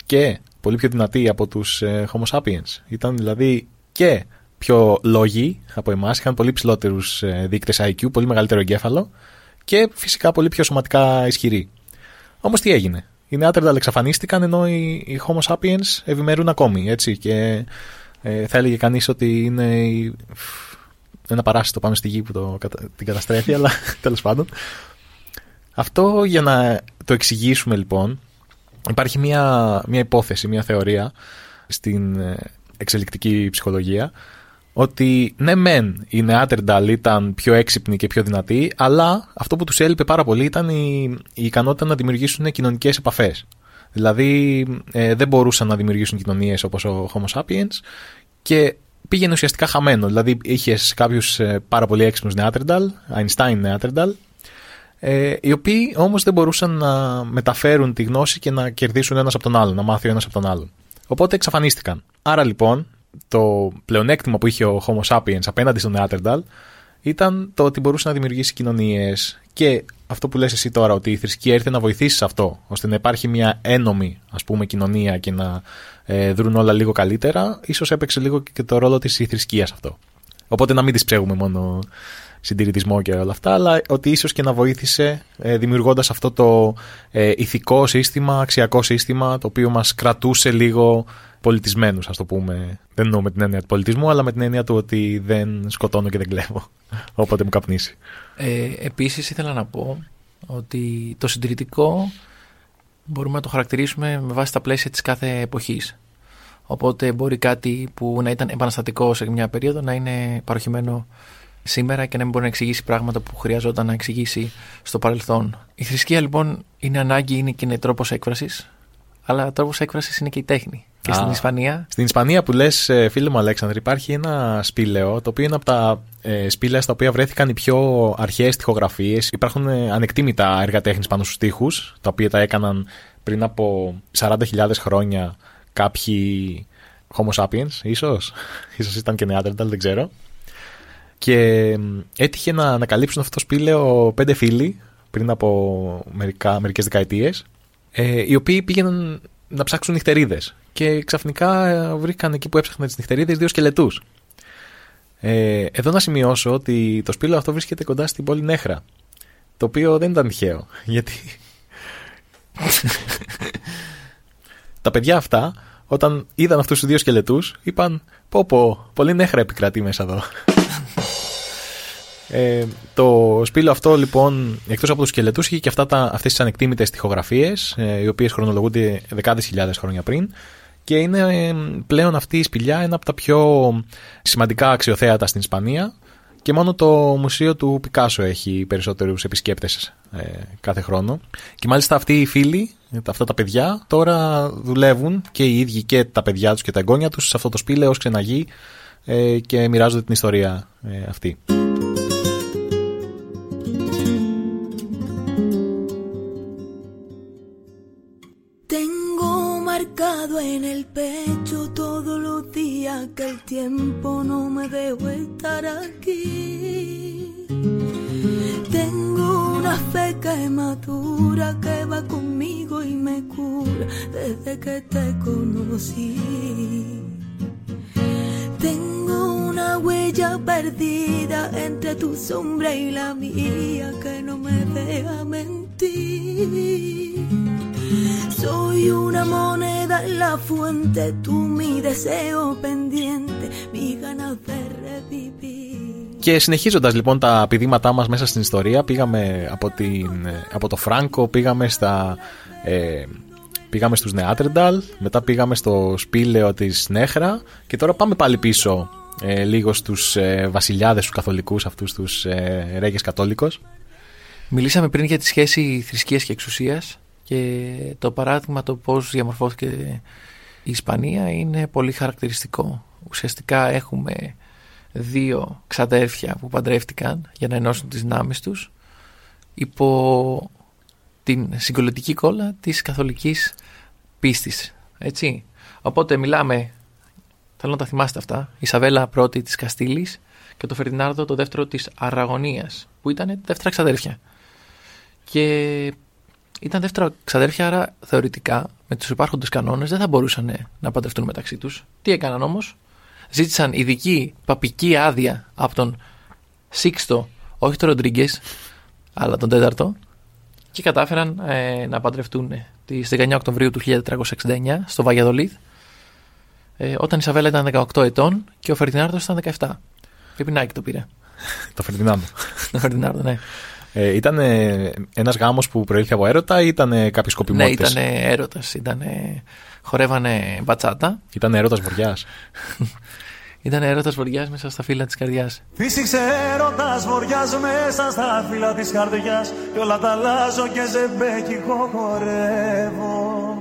και πολύ πιο δυνατοί από τους ε, Homo sapiens. Ήταν δηλαδή και πιο λόγοι από εμάς, είχαν πολύ ψηλότερους ε, δείκτες IQ, πολύ μεγαλύτερο εγκέφαλο και φυσικά πολύ πιο σωματικά ισχυροί. Όμως τι έγινε; Οι Neanderthal εξαφανίστηκαν ενώ οι, Homo sapiens ευημερούν ακόμη. Έτσι, και ε, θα έλεγε κανείς ότι είναι ένα παράσιτο πάνω στη γη που το, την καταστρέφει, αλλά τέλος πάντων. Αυτό για να το εξηγήσουμε λοιπόν, υπάρχει μια, μια υπόθεση, μια θεωρία στην ε, εξελικτική ψυχολογία ότι ναι μεν οι Neanderthal ήταν πιο έξυπνοι και πιο δυνατοί αλλά αυτό που τους έλειπε πάρα πολύ ήταν η, η ικανότητα να δημιουργήσουν κοινωνικές επαφές. Δηλαδή ε, δεν μπορούσαν να δημιουργήσουν κοινωνίες όπως ο Homo sapiens και πήγαινε ουσιαστικά χαμένο. Δηλαδή είχες κάποιους ε, πάρα πολύ έξυπνους Neanderthal, Einstein Neanderthal, ε, οι οποίοι όμως δεν μπορούσαν να μεταφέρουν τη γνώση και να κερδίσουν ένας από τον άλλον, να μάθει ο ένας από τον άλλον. Οπότε εξαφανίστηκαν. Άρα λοιπόν, το πλεονέκτημα που είχε ο Homo sapiens απέναντι στον Neanderthal ήταν το ότι μπορούσε να δημιουργήσει κοινωνίες και αυτό που λες εσύ τώρα, ότι η θρησκεία ήρθε να βοηθήσεις σε αυτό, ώστε να υπάρχει μια ένομη ας πούμε, κοινωνία και να ε, δρουν όλα λίγο καλύτερα, ίσως έπαιξε λίγο και το ρόλο της η θρησκεία αυτό. Οπότε να μην τη ψέγουμε μόνο συντηρητισμό και όλα αυτά, αλλά ότι ίσως και να βοήθησε ε, δημιουργώντας αυτό το ε, ηθικό σύστημα, αξιακό σύστημα, το οποίο μας κρατούσε λίγο πολιτισμένους, ας το πούμε. Δεν εννοώ με την έννοια του πολιτισμού, αλλά με την έννοια του ότι δεν σκοτώνω και δεν κλέβω. Όποτε μου καπνίσει. Ε, Επίσης, ήθελα να πω ότι το συντηρητικό μπορούμε να το χαρακτηρίσουμε με βάση τα πλαίσια της κάθε εποχής. Οπότε μπορεί κάτι που να ήταν επαναστατικό σε μια περίοδο να είναι παροχημένο σήμερα και να μην μπορεί να εξηγήσει πράγματα που χρειαζόταν να εξηγήσει στο παρελθόν. Η θρησκεία λοιπόν είναι ανάγκη, είναι και είναι τρόπος έκφρασης, αλλά τρόπος έκφρασης είναι και η τέχνη. Και στην Ισπανία. Στην Ισπανία που λες, ε, φίλε μου Αλέξανδρε, υπάρχει ένα σπήλαιο το οποίο είναι από τα ε, σπήλαια στα οποία βρέθηκαν οι πιο αρχαίες τοιχογραφίε. Υπάρχουν ε, ανεκτήμητα έργα τέχνης πάνω στους τοίχου, τα οποία τα έκαναν πριν από 40.000 χρόνια κάποιοι Homo sapiens, ίσως. ίσως ήταν και Neanderthal, δεν ξέρω. Και έτυχε να ανακαλύψουν αυτό το σπήλαιο πέντε φίλοι πριν από μερικά, μερικές δεκαετίες, ε, οι οποίοι πήγαιναν να ψάξουν νυχτερίδες. Και ξαφνικά ε, βρήκαν εκεί που έψαχναν τις νυχτερίδες δύο σκελετούς. Ε, εδώ να σημειώσω ότι το σπήλαιο αυτό βρίσκεται κοντά στην πόλη Νέχρα. Το οποίο δεν ήταν τυχαίο. Γιατί τα παιδιά αυτά, όταν είδαν αυτούς του δύο σκελετούς, είπαν: Πω, πω, πολύ νέχρα επικρατεί μέσα εδώ. Ε, το σπήλαιο αυτό λοιπόν, εκτός από τους σκελετούς, είχε και αυτές τις ανεκτήμητες τοιχογραφίε, ε, οι οποίες χρονολογούνται δεκάδες χιλιάδες χρόνια πριν. Και είναι ε, πλέον αυτή η σπηλιά ένα από τα πιο σημαντικά αξιοθέατα στην Ισπανία. Και μόνο το μουσείο του Πικάσο έχει περισσότερους επισκέπτες ε, κάθε χρόνο. Και μάλιστα αυτοί οι φίλοι, αυτά τα παιδιά, τώρα δουλεύουν και οι ίδιοι και τα παιδιά τους και τα εγγόνια τους σε αυτό το σπήλαιο ως ξεναγή ε, και μοιράζονται την ιστορία ε, αυτή. en el pecho todos los días que el tiempo no me dejó estar aquí. Tengo una fe que madura que va conmigo y me cura desde que te conocí. Tengo una huella perdida entre tu sombra y la mía que no me deja mentir. Soy una moneda en la fuente, tú mi deseo pendiente, mi ganas de revivir. Και συνεχίζοντας λοιπόν τα πηδήματά μας μέσα στην ιστορία, πήγαμε από, την, από το Φράγκο, πήγαμε στα... Ε, πήγαμε στους Νεάτρενταλ, μετά πήγαμε στο σπήλαιο της Νέχρα και τώρα πάμε πάλι πίσω ε, λίγο στους ε, βασιλιάδες, τους καθολικούς, αυτούς τους ε, ρέγες κατόλικος. Μιλήσαμε πριν για τη σχέση θρησκείας και εξουσίας και το παράδειγμα το πώς διαμορφώθηκε η Ισπανία είναι πολύ χαρακτηριστικό. Ουσιαστικά έχουμε δύο ξαδέρφια που παντρεύτηκαν για να ενώσουν τις δυνάμεις τους υπό την συγκολητική κόλλα της καθολικής πίστης. Έτσι. Οπότε μιλάμε, θέλω να τα θυμάστε αυτά, η Σαβέλα πρώτη της Καστήλης και το Φερδινάρδο το δεύτερο της Αραγωνίας που ήταν δεύτερα ξαδέρφια. Και ήταν δεύτερα ξαδέρφια, άρα θεωρητικά με τους υπάρχοντες κανόνες δεν θα μπορούσαν να παντρευτούν μεταξύ τους. Τι έκαναν όμως, ζήτησαν ειδική παπική άδεια από τον Σίξτο, όχι τον Ροντρίγκες, αλλά τον τέταρτο, και κατάφεραν ε, να παντρευτούν τη 19 Οκτωβρίου του 1369 στο Βαγιαδολίδ, ε, όταν η Σαβέλα ήταν 18 ετών και ο Φερδινάρδος ήταν 17. Πεπινάκι το πήρε. το Φερδινάρδο. το Φερδινάρδο, ναι. Ε, ήταν ένας γάμος που προήλθε από έρωτα ή ήταν κάποιες σκοπιμότητε. Ναι, ήταν έρωτας. Ήτανε... Χορεύανε μπατσάτα. Ήταν έρωτας βοριά. Ήταν έρωτας βοριάς μέσα στα φύλλα της καρδιάς. Φύσηξε έρωτας βοριάς μέσα στα φύλλα της καρδιάς. Και όλα τα αλλάζω και ζεμπέκι χορεύω.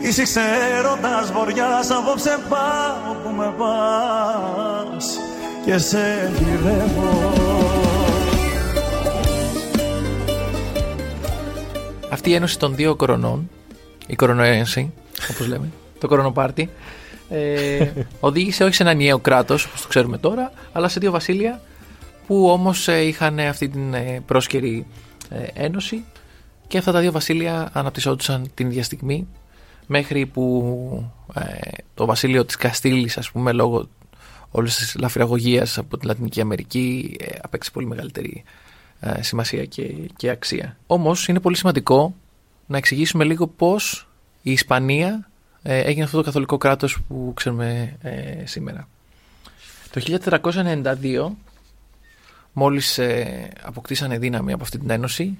Φύσηξε έρωτας βοριάς απόψε πάω που με πας και σε γυρεύω. Αυτή η ένωση των δύο κορονών, η κορονοένωση, όπως λέμε, το κορονοπάρτι, ε, οδήγησε όχι σε ένα νέο κράτος, όπως το ξέρουμε τώρα, αλλά σε δύο βασίλεια που όμως ε, είχαν αυτή την ε, πρόσκαιρη ε, ένωση και αυτά τα δύο βασίλεια αναπτυσσόντουσαν την ίδια στιγμή μέχρι που το βασίλειο της Καστήλης ας πούμε λόγω όλης της λαφυραγωγίας από την Λατινική Αμερική απέκτησε πολύ μεγαλύτερη ε, σημασία και, και αξία. Όμως είναι πολύ σημαντικό να εξηγήσουμε λίγο πώς η Ισπανία ε, έγινε αυτό το καθολικό κράτος που ξέρουμε ε, σήμερα. Το 1492 μόλις αποκτήσανε δύναμη από αυτή την ένωση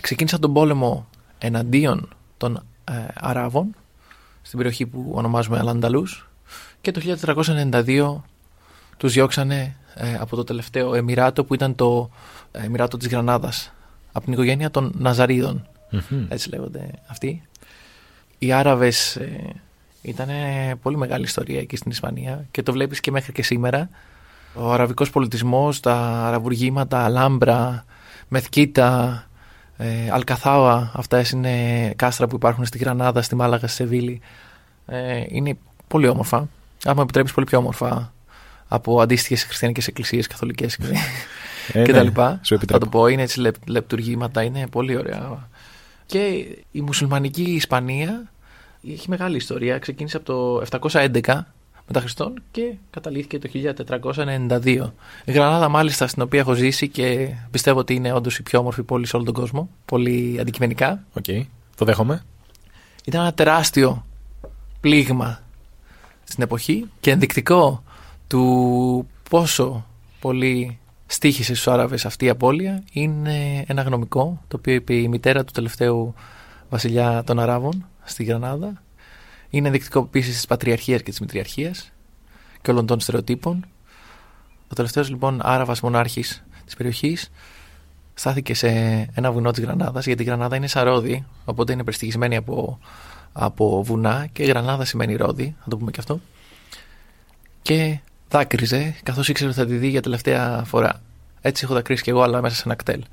ξεκίνησαν τον πόλεμο εναντίον των Αράβων στην περιοχή που ονομάζουμε Αλανταλούς και το 1492 τους διώξανε από το τελευταίο Εμμυράτο που ήταν το Εμμυράτο της Γρανάδας από την οικογένεια των ναζαριδων έτσι λέγονται αυτοί. Οι Άραβες ε, ήταν πολύ μεγάλη ιστορία εκεί στην Ισπανία και το βλέπεις και μέχρι και σήμερα. Ο αραβικός πολιτισμός, τα αραβουργήματα, Αλάμπρα, Μεθκίτα, ε, Αλκαθάουα, αυτά είναι κάστρα που υπάρχουν στη Γρανάδα, στη Μάλαγα, στη Σεβίλη. Ε, είναι πολύ όμορφα. Άμα επιτρέπεις πολύ πιο όμορφα από αντίστοιχες χριστιανικές εκκλησίες, καθολικές ε, και τα ναι, λοιπά. Θα το πω, είναι έτσι λεπτουργήματα, είναι πολύ ωραία. Και η μουσουλμανική Ισπανία έχει μεγάλη ιστορία. Ξεκίνησε από το 711 μετά Χριστόν και καταλήθηκε το 1492. Η Γρανάδα, μάλιστα, στην οποία έχω ζήσει και πιστεύω ότι είναι όντως η πιο όμορφη πόλη σε όλο τον κόσμο. Πολύ αντικειμενικά. Οκ. Okay. Το δέχομαι. Ήταν ένα τεράστιο πλήγμα στην εποχή και ενδεικτικό του πόσο πολύ στοίχισε στους Άραβες αυτή η απώλεια είναι ένα γνωμικό το οποίο είπε η μητέρα του τελευταίου βασιλιά των Αράβων στη Γρανάδα. Είναι ενδεικτικό επίσης της πατριαρχίας και της μητριαρχίας και όλων των στερεοτύπων. Ο τελευταίος λοιπόν Άραβας μονάρχης της περιοχής στάθηκε σε ένα βουνό της Γρανάδας, γιατί η Γρανάδα είναι σαν ρόδι, οπότε είναι περιστηγισμένη από, από βουνά και η Γρανάδα σημαίνει ρόδι, θα το πούμε και αυτό. Και δάκρυζε, καθώς ήξερε ότι θα τη δει για τελευταία φορά. Έτσι έχω δακρύσει κι εγώ, αλλά μέσα σε ένα κτέλ.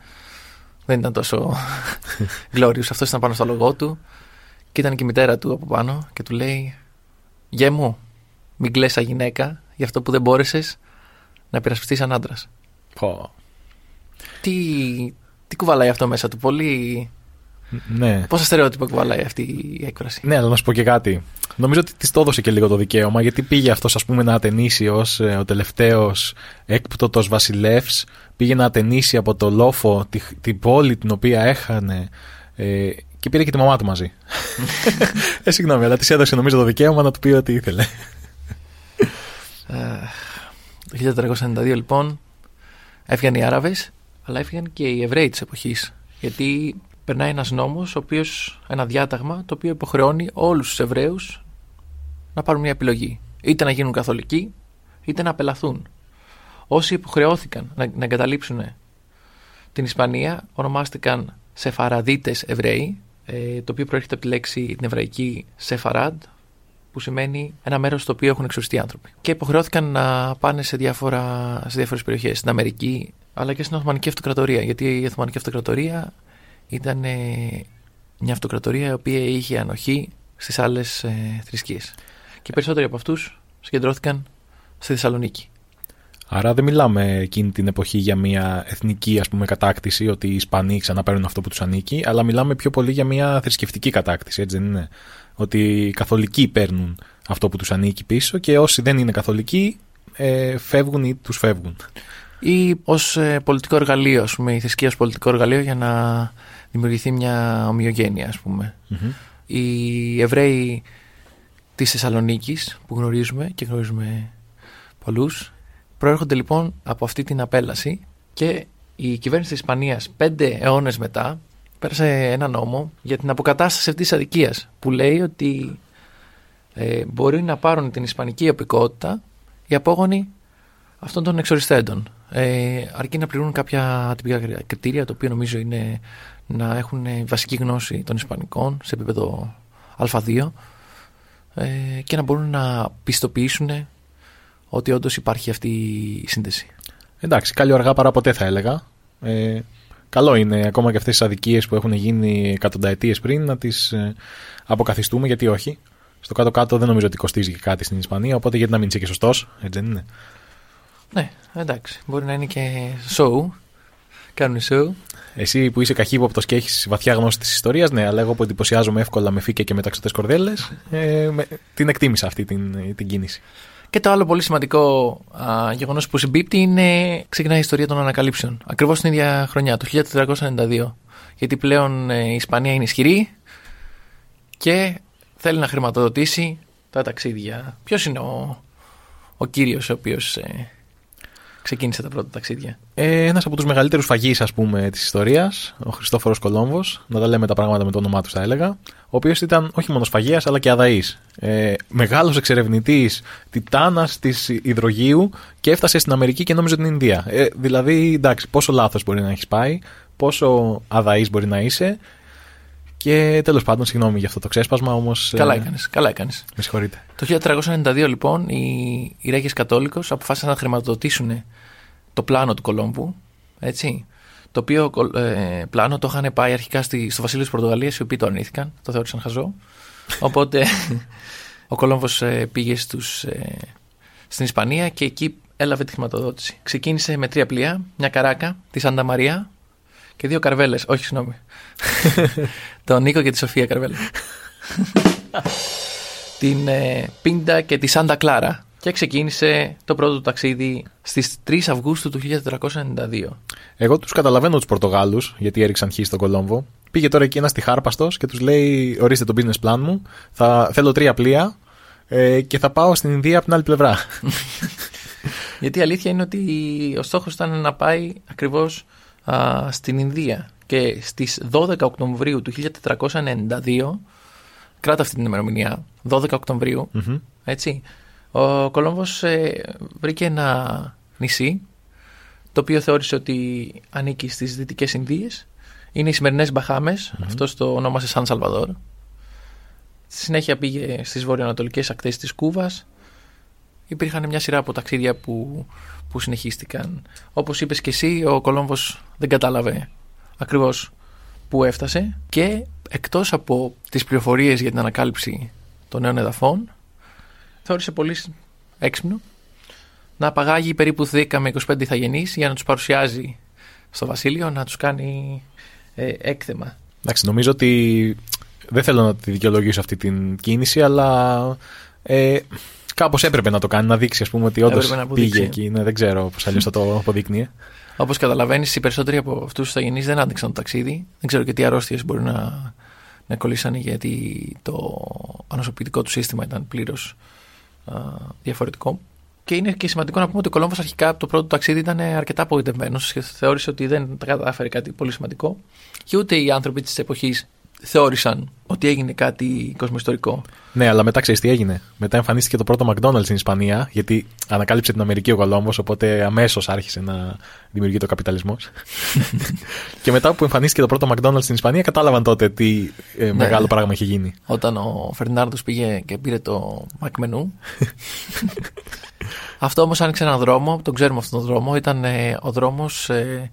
Δεν ήταν τόσο glorious. Αυτός ήταν πάνω στο λογό του. Και ήταν και η μητέρα του από πάνω και του λέει: Γε μου, μην κλαίσει γυναίκα για αυτό που δεν μπόρεσες να υπερασπιστείς σαν άντρας. Πω. Τι, τι κουβαλάει αυτό μέσα του, πολύ. Ναι. Πόσα στερεότυπα κουβαλάει αυτή η έκφραση; Ναι, αλλά να σου πω και κάτι. Νομίζω ότι της το έδωσε και λίγο το δικαίωμα, γιατί πήγε αυτός, ας πούμε, να ατενίσει ως ο τελευταίος έκπτωτος βασιλεύς. Πήγε να ατενίσει από το λόφο τη, την πόλη την οποία έχανε. Ε, και πήρε και τη μαμά του μαζί. ε, συγγνώμη, αλλά της έδωσε νομίζω το δικαίωμα να του πει ό,τι ήθελε. Ε, το 1492 λοιπόν έφυγαν οι Άραβες αλλά έφυγαν και οι Εβραίοι της εποχής γιατί περνάει ένας νόμος, ο οποίος, ένα διάταγμα το οποίο υποχρεώνει όλους τους Εβραίους να πάρουν μια επιλογή είτε να γίνουν καθολικοί είτε να απελαθούν όσοι υποχρεώθηκαν να, να εγκαταλείψουν την Ισπανία ονομάστηκαν Σεφαραδίτες Εβραίοι ε, το οποίο προέρχεται από τη λέξη την εβραϊκή Σεφαράντ που σημαίνει ένα μέρος στο οποίο έχουν εξοριστεί άνθρωποι. Και υποχρεώθηκαν να πάνε σε, διάφορα, σε διάφορες περιοχές, στην Αμερική αλλά και στην Οθωμανική Αυτοκρατορία. Γιατί η Οθωμανική Αυτοκρατορία ήταν ε, μια αυτοκρατορία η οποία είχε ανοχή στις άλλες ε, θρησκείες. Και οι περισσότεροι από αυτούς συγκεντρώθηκαν στη Θεσσαλονίκη. Άρα δεν μιλάμε εκείνη την εποχή για μια εθνική ας πούμε, κατάκτηση, ότι οι Ισπανοί ξαναπαίρνουν αυτό που τους ανήκει, αλλά μιλάμε πιο πολύ για μια θρησκευτική κατάκτηση, έτσι δεν είναι; Ότι οι καθολικοί παίρνουν αυτό που τους ανήκει πίσω και όσοι δεν είναι καθολικοί ε, φεύγουν ή τους φεύγουν. Ή ως ε, πολιτικό εργαλείο, ας πούμε, η θρησκεία ως πολιτικό εργαλείο για να δημιουργηθεί μια ομοιογένεια, ας πούμε. Mm-hmm. Οι Εβραίοι της Θεσσαλονίκης που γνωρίζουμε και γνωρίζουμε πολλούς, προέρχονται λοιπόν από αυτή την απέλαση και η κυβέρνηση της Ισπανίας πέντε αιώνες μετά πέρασε ένα νόμο για την αποκατάσταση αυτής της αδικίας που λέει ότι ε, μπορεί να πάρουν την ισπανική οπικότητα οι απόγονοι αυτών των εξοριστέντων. Ε, αρκεί να πληρούν κάποια ατυπικά κριτήρια, το οποίο νομίζω είναι να έχουν βασική γνώση των Ισπανικών σε επίπεδο Α2 ε, και να μπορούν να πιστοποιήσουν ότι όντως υπάρχει αυτή η σύνδεση. Εντάξει, καλή αργά παρά ποτέ θα έλεγα. Ε, καλό είναι ακόμα και αυτές τις αδικίες που έχουν γίνει εκατονταετίες πριν να τις ε, αποκαθιστούμε, γιατί όχι. Στο κάτω-κάτω δεν νομίζω ότι κοστίζει και κάτι στην Ισπανία, οπότε γιατί να μην είσαι και σωστός, έτσι δεν είναι. Ναι, εντάξει. Μπορεί να είναι και show. Κάνουν show. Εσύ που είσαι καχύποπτος και έχεις βαθιά γνώση της ιστορίας, ναι, αλλά εγώ που εντυπωσιάζομαι εύκολα με φύκε και μεταξωτέ κορδέλες, ε, την εκτίμησα αυτή την, την κίνηση. Και το άλλο πολύ σημαντικό γεγονός που συμπίπτει είναι ξεκινάει η ιστορία των ανακαλύψεων. Ακριβώς την ίδια χρονιά, το 1492. Γιατί πλέον ε, η Ισπανία είναι ισχυρή και θέλει να χρηματοδοτήσει τα ταξίδια. Ποιος είναι ο, ο κύριος ο οποίος ε, ξεκίνησε τα πρώτα ταξίδια. Ε, Ένας από τους μεγαλύτερους φαγείς, ας πούμε, της ιστορίας, ο Χριστόφορος Κολόμβος, να τα λέμε τα πράγματα με το όνομά τους, θα έλεγα, ο οποίος ήταν όχι μόνος σφαγέα, αλλά και αδαής. Ε, Μεγάλος εξερευνητής τιτάνας της υδρογείου και έφτασε στην Αμερική και νόμιζε την Ινδία. Ε, δηλαδή, εντάξει, πόσο λάθος μπορεί να έχεις πάει, πόσο αδαής μπορεί να είσαι. Και τέλος πάντων, συγγνώμη για αυτό το ξέσπασμα, όμως. Καλά έκανες. Καλά έκανες. Με συγχωρείτε. Το 1392, λοιπόν, οι, οι Ρέγες Κατόλικος αποφάσισαν να χρηματοδοτήσουν το πλάνο του Κολόμβου. Έτσι, το οποίο ε, πλάνο το είχαν πάει αρχικά στη, στο Βασίλειο της Πορτογαλίας, οι οποίοι το αρνήθηκαν, το θεώρησαν χαζό. Οπότε ο Κολόμβος ε, πήγε στους, ε, στην Ισπανία και εκεί έλαβε τη χρηματοδότηση. Ξεκίνησε με τρία πλοία, μια καράκα, τη Σάντα Μαρία και δύο καρβέλες. Όχι, συγγνώμη. τον Νίκο και τη Σοφία Καρβέλα. την ε, Πίντα και τη Σάντα Κλάρα. Και ξεκίνησε το πρώτο του ταξίδι στις 3 Αυγούστου του 1492. Εγώ τους καταλαβαίνω τους Πορτογάλους, γιατί έριξαν χ στον Κολόμβο. Πήγε τώρα εκεί ένας τυχάρπαστος και τους λέει ορίστε το business plan μου, θα, θέλω τρία πλοία ε, και θα πάω στην Ινδία από την άλλη πλευρά. Γιατί η αλήθεια είναι ότι ο στόχος ήταν να πάει ακριβώς α, στην Ινδία. Και στις 12 Οκτωβρίου του 1492, κράτα αυτή την ημερομηνία, 12 οκτωβριου Μμμ. έτσι, ο Κολόμβος ε, βρήκε ένα νησί, το οποίο θεώρησε ότι ανήκει στις Δυτικές Ινδίες. Είναι οι σημερινές Μπαχάμες, αυτό το ονόμασε Σαν Σαλβαδόρ. Στη συνέχεια πήγε στις βορειοανατολικές ακτές της Κούβας. Υπήρχαν μια σειρά από ταξίδια που, που συνεχίστηκαν. Όπως είπες και εσύ, ο Κολόμβος δεν κατάλαβε ακριβώς που έφτασε και εκτός από τις πληροφορίες για την ανακάλυψη των νέων εδαφών θεώρησε πολύ έξυπνο να απαγάγει περίπου 10 με 25 ηθαγενείς για να τους παρουσιάζει στο βασίλειο να τους κάνει ε, έκθεμα. Εντάξει, νομίζω ότι δεν θέλω να τη δικαιολογήσω αυτή την κίνηση, αλλά ε, κάπως έπρεπε να το κάνει, να δείξει ας πούμε, ότι όντως Έπρεπε να αποδείξει. πήγε εκεί. Ναι, δεν ξέρω πώς αλλιώς θα το αποδείκνυε. Όπως καταλαβαίνεις, οι περισσότεροι από αυτούς τους ηθαγενείς δεν άντεξαν το ταξίδι. Δεν ξέρω και τι αρρώστιες μπορεί να, να κολλήσανε γιατί το ανοσοποιητικό του σύστημα ήταν πλήρως α, διαφορετικό. Και είναι και σημαντικό να πούμε ότι ο Κολόμβος αρχικά από το πρώτο του ταξίδι ήταν αρκετά απογοητευμένος και θεώρησε ότι δεν τα κατάφερε κάτι πολύ σημαντικό. Και ούτε οι άνθρωποι της εποχής θεώρησαν ότι έγινε κάτι κοσμοϊστορικό. Ναι, αλλά μετά ξέρεις τι έγινε. Μετά εμφανίστηκε το πρώτο McDonald's στην Ισπανία, γιατί ανακάλυψε την Αμερική ο Κολόμβο, οπότε αμέσως άρχισε να δημιουργεί το καπιταλισμός. και μετά που εμφανίστηκε το πρώτο McDonald's στην Ισπανία, κατάλαβαν τότε τι ε, μεγάλο πράγμα είχε γίνει. Όταν ο Φερνάρντος πήγε και πήρε το Μακμενού. Αυτό όμως άνοιξε έναν δρόμο, τον ξέρουμε αυτόν τον δρόμο, ήταν ε, ο δρόμος ε,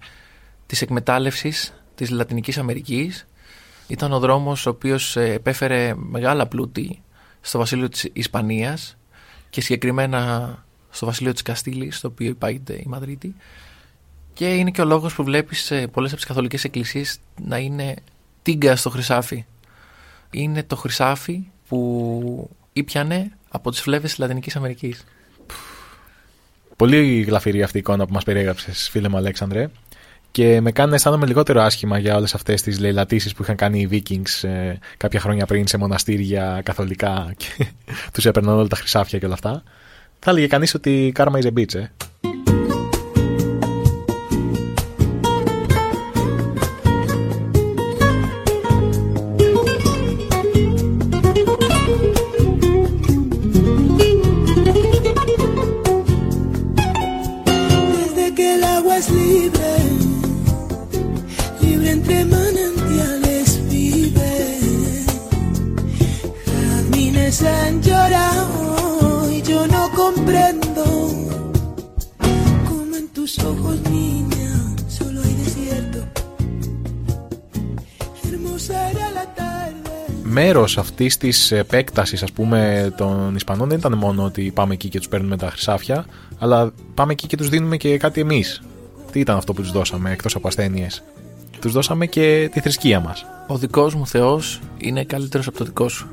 της εκμετάλλευσης της Λατινικής Αμερικής. Ήταν ο δρόμος ο οποίος ε, επέφερε μεγάλα πλούτη στο βασίλειο της Ισπανίας και συγκεκριμένα στο βασίλειο της Καστήλης, στο οποίο υπάγεται η Μαδρίτη. Και είναι και ο λόγος που βλέπεις ε, πολλές από τις καθολικές εκκλησίες να είναι τίγκα στο χρυσάφι. Είναι το χρυσάφι που ήπιανε από τις φλέβες της Λατινικής Αμερικής. Πολύ γλαφυρή αυτή η εικόνα που μας περιέγραψες, φίλε μου Αλέξανδρε. Και με κάνει να αισθάνομαι λιγότερο άσχημα για όλες αυτές τις λαιλατήσεις που είχαν κάνει οι Vikings ε, κάποια χρόνια πριν σε μοναστήρια καθολικά και τους έπαιρναν όλα τα χρυσάφια και όλα αυτά. Θα έλεγε κανείς ότι karma is a bitch, ε. Μέρος αυτής της επέκτασης, ας πούμε, των Ισπανών δεν ήταν μόνο ότι πάμε εκεί και τους παίρνουμε τα χρυσάφια, αλλά πάμε εκεί και τους δίνουμε και κάτι εμείς. Τι ήταν αυτό που τους δώσαμε, εκτός από ασθένειες; Τους δώσαμε και τη θρησκεία μας. Ο δικός μου Θεός είναι καλύτερος από το δικό σου.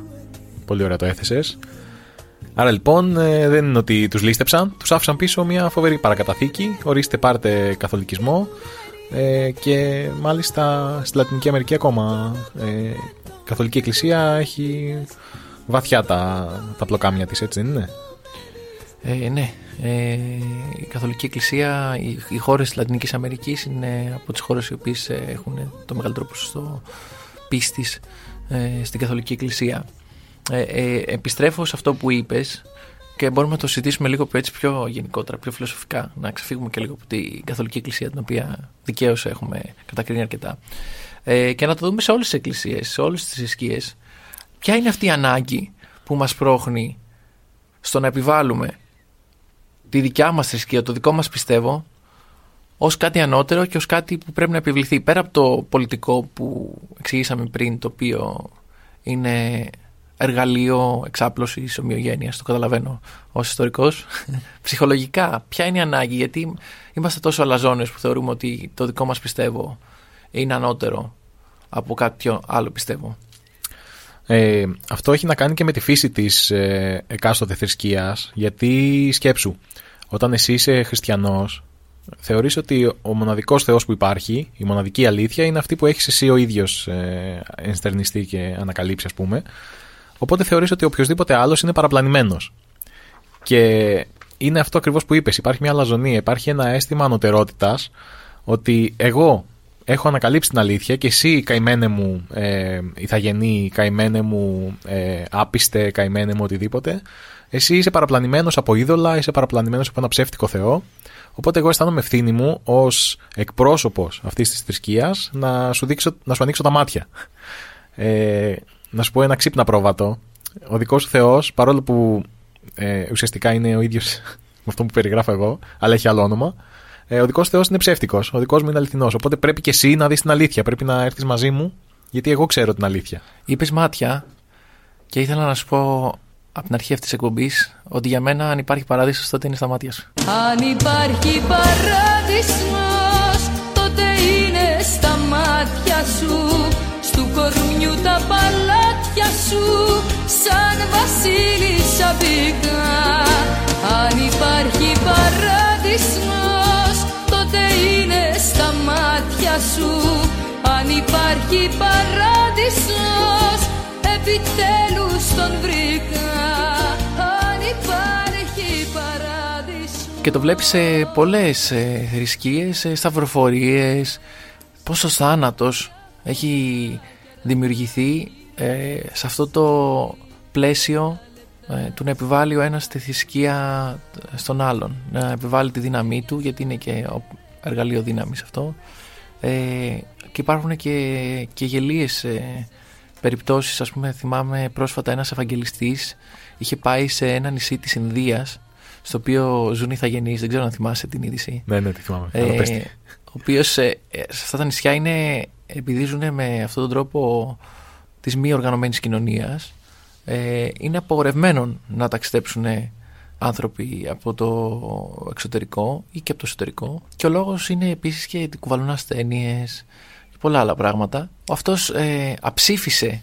Πολύ ωραία το έθεσες. Άρα λοιπόν ε, δεν είναι ότι τους λίστεψαν, τους άφησαν πίσω μια φοβερή παρακαταθήκη, ορίστε πάρτε καθολικισμό ε, και μάλιστα στη Λατινική Αμερική ακόμα ε, η Καθολική Εκκλησία έχει βαθιά τα, τα πλοκάμια της, έτσι δεν είναι; Ε, ναι, ε, η Καθολική Εκκλησία, οι, οι χώρες της Λατινικής Αμερικής είναι από τις χώρες οι οποίες ε, έχουν το μεγαλύτερο ποσοστό πίστης ε, στην Καθολική Εκκλησία. Ε, ε, επιστρέφω σε αυτό που είπες και μπορούμε να το συζητήσουμε λίγο πιο, έτσι, πιο γενικότερα, πιο φιλοσοφικά, να ξεφύγουμε και λίγο από την Καθολική Εκκλησία, την οποία δικαίως έχουμε κατακρίνει αρκετά. Ε, και να το δούμε σε όλες τις εκκλησίες, σε όλες τις θρησκείες. Ποια είναι αυτή η ανάγκη που μας πρόχνει στο να επιβάλλουμε τη δικιά μας θρησκεία, το δικό μας πιστεύω, ως κάτι ανώτερο και ως κάτι που πρέπει να επιβληθεί. Πέρα από το πολιτικό που εξηγήσαμε πριν, το οποίο είναι εργαλείο εξάπλωσης ομοιογένειας, το καταλαβαίνω ως ιστορικός. Ψυχολογικά, ποια είναι η ανάγκη, γιατί είμαστε τόσο αλαζόνες που θεωρούμε ότι το δικό μας πιστεύω είναι ανώτερο από κάποιο άλλο πιστεύω. Ε, αυτό έχει να κάνει και με τη φύση της ε, εκάστοτε θρησκείας, γιατί σκέψου, όταν εσύ είσαι χριστιανός, θεωρείς ότι ο μοναδικός Θεός που υπάρχει, η μοναδική αλήθεια, είναι αυτή που έχεις εσύ ο ίδιος ε, ενστερνιστεί και ανακαλύψει, ας πούμε. Οπότε θεωρείς ότι οποιοδήποτε άλλος είναι παραπλανημένος. Και είναι αυτό ακριβώς που είπες. Υπάρχει μια λαζονία, υπάρχει ένα αίσθημα ανωτερότητας ότι εγώ έχω ανακαλύψει την αλήθεια και εσύ καημένε μου ε, ηθαγενή, καημένε μου ε, άπιστε, καημένε μου οτιδήποτε. Εσύ είσαι παραπλανημένος από είδωλα, είσαι παραπλανημένος από ένα ψεύτικο Θεό. Οπότε εγώ αισθάνομαι ευθύνη μου ως εκπρόσωπος αυτής της θρησκείας να, σου να σου ανοίξω τα μάτια. Ε, να σου πω ένα ξύπνα πρόβατο. Ο δικός σου Θεός, παρόλο που ε, ουσιαστικά είναι ο ίδιος με αυτό που περιγράφω εγώ, αλλά έχει άλλο όνομα, ε, ο δικός Θεός είναι ψεύτικος. Ο δικός μου είναι αληθινός. Οπότε πρέπει και εσύ να δεις την αλήθεια. Πρέπει να έρθεις μαζί μου, γιατί εγώ ξέρω την αλήθεια. Είπες μάτια και ήθελα να σου πω από την αρχή αυτής της εκπομπής ότι για μένα αν υπάρχει παράδεισος τότε είναι στα μάτια σου. Αν υπάρχει παράδεισο, τότε είναι στα μάτια σου. Στου κορμιού τα παλάτια σου, σαν βασίλισσα μπήκα. Αν υπάρχει παράδεισο, τότε είναι στα μάτια σου. Αν υπάρχει παράδεισος, επιτέλους τον βρήκα. Αν υπάρχει παράδεισος. Και το βλέπεις σε πολλές ε, θρησκείες, σε σταυροφορίες, πόσο θάνατος έχει δημιουργηθεί ε, σε αυτό το πλαίσιο ε, του να επιβάλλει ο ένας τη θρησκεία στον άλλον. Να επιβάλλει τη δύναμή του, γιατί είναι και ο εργαλείο δύναμης αυτό. Ε, και υπάρχουν και, και γελίες ε, περιπτώσεις, ας πούμε θυμάμαι πρόσφατα ένας Ευαγγελιστής είχε πάει σε ένα νησί της Ινδίας στο οποίο ζουν οι θαγενείς, δεν ξέρω αν θυμάσαι την είδηση. Ναι, ναι, τη θυμάμαι. Ε, ο οποίος ε, σε αυτά τα νησιά είναι, επειδή ζουν με αυτόν τον τρόπο της μη οργανωμένης κοινωνίας, ε, είναι απογορευμένο να ταξιδέψουν άνθρωποι από το εξωτερικό ή και από το εσωτερικό. Και ο λόγος είναι επίσης και ότι κουβαλούν ασθένειες και πολλά άλλα πράγματα. Ο αυτός ε, αψήφισε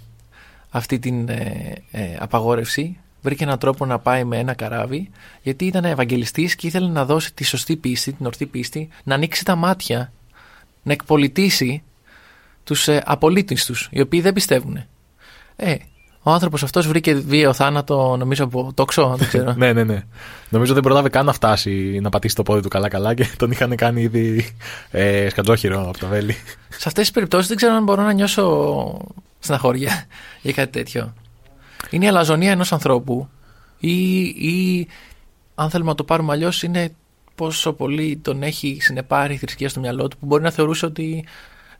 αυτή την ε, ε, απαγόρευση βρήκε έναν τρόπο να πάει με ένα καράβι, γιατί ήταν Ευαγγελιστής και ήθελε να δώσει τη σωστή πίστη, την ορθή πίστη, να ανοίξει τα μάτια, να εκπολιτήσει τους ε, απολύτιστους, οι οποίοι δεν πιστεύουν. Ε, ο άνθρωπος αυτός βρήκε βίαιο θάνατο, νομίζω από τόξο, δεν ξέρω. ναι, ναι, ναι. Νομίζω δεν προλάβει καν να φτάσει να πατήσει το πόδι του καλά-καλά και τον είχαν κάνει ήδη ε, σκατζόχυρο από το βέλη. Σε αυτές τις περιπτώσεις δεν ξέρω αν μπορώ να νιώσω στεναχώρια για κάτι τέτοιο. Είναι η αλαζονία ενός ανθρώπου ή, ή αν θέλουμε να το πάρουμε αλλιώς, είναι πόσο πολύ τον έχει συνεπάρει η θρησκεία στο μυαλό του που μπορεί να θεωρούσε ότι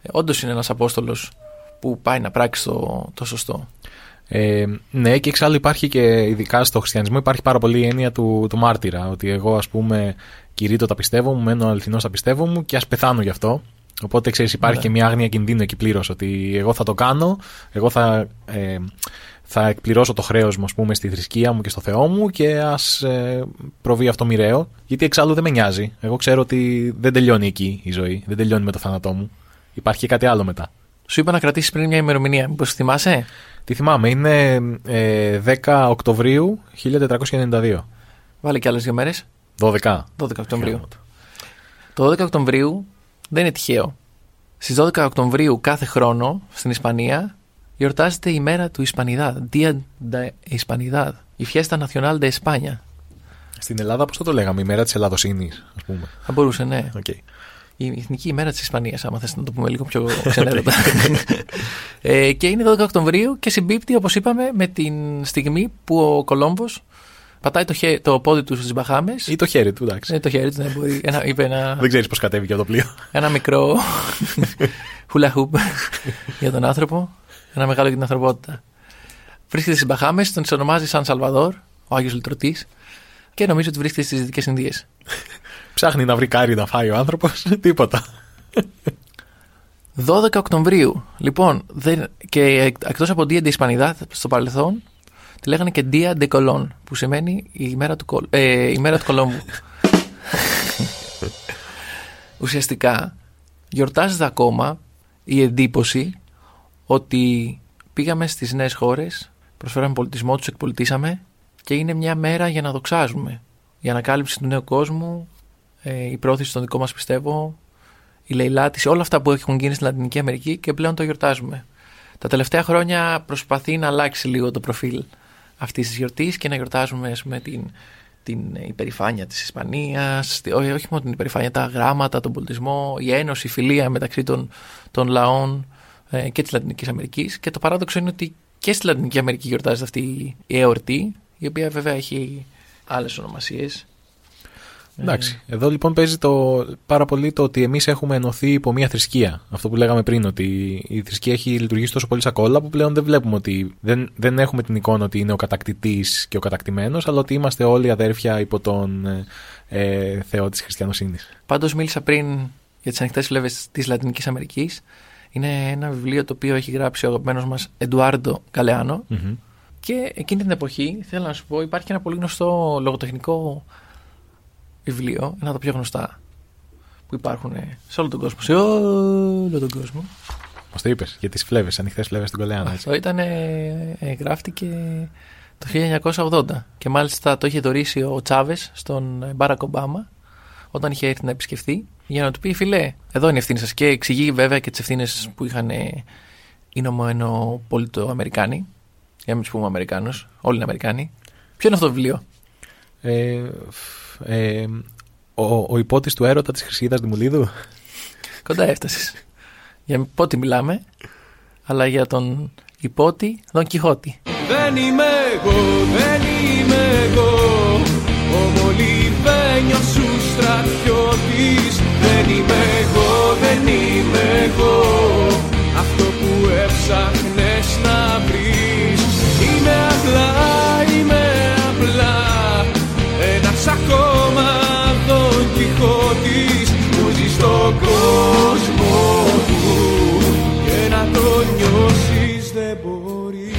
ε, όντως είναι ένας Απόστολος που πάει να πράξει το, το σωστό. Ε, ναι, και εξάλλου υπάρχει και ειδικά στο χριστιανισμό υπάρχει πάρα πολύ η έννοια του, του μάρτυρα. Ότι εγώ, ας πούμε, κηρύττω τα πιστεύω μου, μένω αληθινός στα πιστεύω μου και ας πεθάνω γι' αυτό. Οπότε ξέρεις, υπάρχει Ναι. και μια άγνοια κινδύνου εκεί πλήρως. Ότι εγώ θα το κάνω, εγώ θα, ε, θα εκπληρώσω το χρέος μου, ας πούμε, στη θρησκεία μου και στο Θεό μου και ας ε, προβεί αυτό μοιραίο. Γιατί εξάλλου δεν με νοιάζει. Εγώ ξέρω ότι δεν τελειώνει εκεί η ζωή. Δεν τελειώνει με το θάνατό μου. Υπάρχει και κάτι άλλο μετά. Σου είπα να κρατήσεις πριν μια ημερομηνία. Μήπως θυμάσαι; Τι θυμάμαι, είναι ε, 10 Οκτωβρίου 1492. Βάλε και άλλες δύο μέρες. 12. 12 Οκτωβρίου. Το 12 Οκτωβρίου δεν είναι τυχαίο. Στις 12 Οκτωβρίου κάθε χρόνο στην Ισπανία γιορτάζεται η μέρα του Ισπανιδάδ. Día de Hispanidad. Η Fiesta Nacional de España. Στην Ελλάδα, πώς θα το λέγαμε, η μέρα της Ελλαδοσύνης, ας πούμε. Θα μπορούσε, ναι. Okay. Η εθνική ημέρα της Ισπανίας, άμα θες να το πούμε λίγο πιο ξενέρωτα. ε, και είναι 12 Οκτωβρίου και συμπίπτει, όπως είπαμε, με την στιγμή που ο Κολόμβος πατάει το, χέ, το πόδι του στις Μπαχάμες. Ή το χέρι του, εντάξει. Ναι, το χέρι του, ναι, μπορεί. Ένα, είπε ένα, Δεν ξέρεις πώς κατέβηκε από το πλοίο. ένα μικρό hula hoop για τον άνθρωπο. Ένα μεγάλο για την ανθρωπότητα. Βρίσκεται στις Μπαχάμες, τον ονομάζει Σαν Σαλβαδόρ, ο Άγιος Λυτρωτής, και νομίζω ότι βρίσκεται στις Δυτικές Ινδίες. Ψάχνει να βρει κάρι να φάει ο άνθρωπος. Τίποτα. 12 Οκτωβρίου. Λοιπόν, δεν, και εκτός από Dia de Hispanidad στο παρελθόν, τη λέγανε και Dia de Colón, που σημαίνει η ημέρα του, Κολ- ε, η μέρα του Κολόμβου. Ουσιαστικά, γιορτάζεται ακόμα η εντύπωση ότι πήγαμε στις νέες χώρες, προσφέραμε πολιτισμό, τους εκπολιτήσαμε και είναι μια μέρα για να δοξάζουμε. Η ανακάλυψη του νέου κόσμου, ε, η πρόθεση των δικών μας πιστεύω, η λαιλάτιση, όλα αυτά που έχουν γίνει στην Λατινική Αμερική και πλέον το γιορτάζουμε. Τα τελευταία χρόνια προσπαθεί να αλλάξει λίγο το προφίλ αυτής της γιορτής και να γιορτάζουμε ας πούμε, την την υπερηφάνεια της Ισπανίας, τη- ό- όχι μόνο την υπερηφάνεια, τα γράμματα, τον πολιτισμό, η ένωση, η φιλία μεταξύ των, των λαών ε, και της Λατινικής Αμερικής και το παράδοξο είναι ότι και στη Λατινική Αμερική γιορτάζεται αυτή η εορτή η οποία βέβαια έχει άλλες ονομασίες. Εντάξει. Εδώ λοιπόν παίζει το, πάρα πολύ το ότι εμείς έχουμε ενωθεί υπό μια θρησκεία. Αυτό που λέγαμε πριν, ότι η θρησκεία έχει λειτουργήσει τόσο πολύ σαν κόλλα που πλέον δεν βλέπουμε ότι. Δεν, δεν έχουμε την εικόνα ότι είναι ο κατακτητής και ο κατακτημένος, αλλά ότι είμαστε όλοι αδέρφια υπό τον ε, ε, Θεό της χριστιανοσύνης. Πάντως μίλησα πριν για τις ανοιχτές φλέβες της Λατινικής Αμερικής. Είναι ένα βιβλίο το οποίο έχει γράψει ο αγαπημένος μας Εντουάρντο Καλεάνο και εκείνη την εποχή, θέλω να σου πω, υπάρχει ένα πολύ γνωστό λογοτεχνικό βιβλίο, ένα από τα πιο γνωστά που υπάρχουν σε όλο τον κόσμο. Σε όλο τον κόσμο. Μας το είπες για τις φλέβες, ανοιχτές φλέβες στην Κολεάνα. έτσι. Αυτό ήταν, ε, ε, γράφτηκε το 1980 και μάλιστα το είχε δωρήσει ο Τσάβες στον Μπάρακ Ομπάμα όταν είχε έρθει να επισκεφθεί για να του πει φιλέ, εδώ είναι η ευθύνη σας. Και εξηγεί βέβαια και τις ευθύνες που είχαν ε, οι νομοενοπολιτοαμερικάνοι. Για να μην τους πούμε Αμερικάνους, όλοι είναι Αμερικάνοι. Ποιο είναι αυτό το βιβλίο, Ε, φ- ε, ο, ο υπότης του έρωτα της Χρυσίδας Δημουλίδου. Κοντά έφτασες. Για πότε μιλάμε, αλλά για τον υπότη Δον Κιχώτη. Δεν είμαι εγώ, δεν είμαι εγώ Ο Μολυβένιος σου στρατιώτης Δεν είμαι εγώ, δεν είμαι εγώ Αυτό που έψαχνες να βρεις Είμαι απλά, είμαι απλά Ένας ακόμα κόσμο του Και να το νιώσεις δεν μπορεί.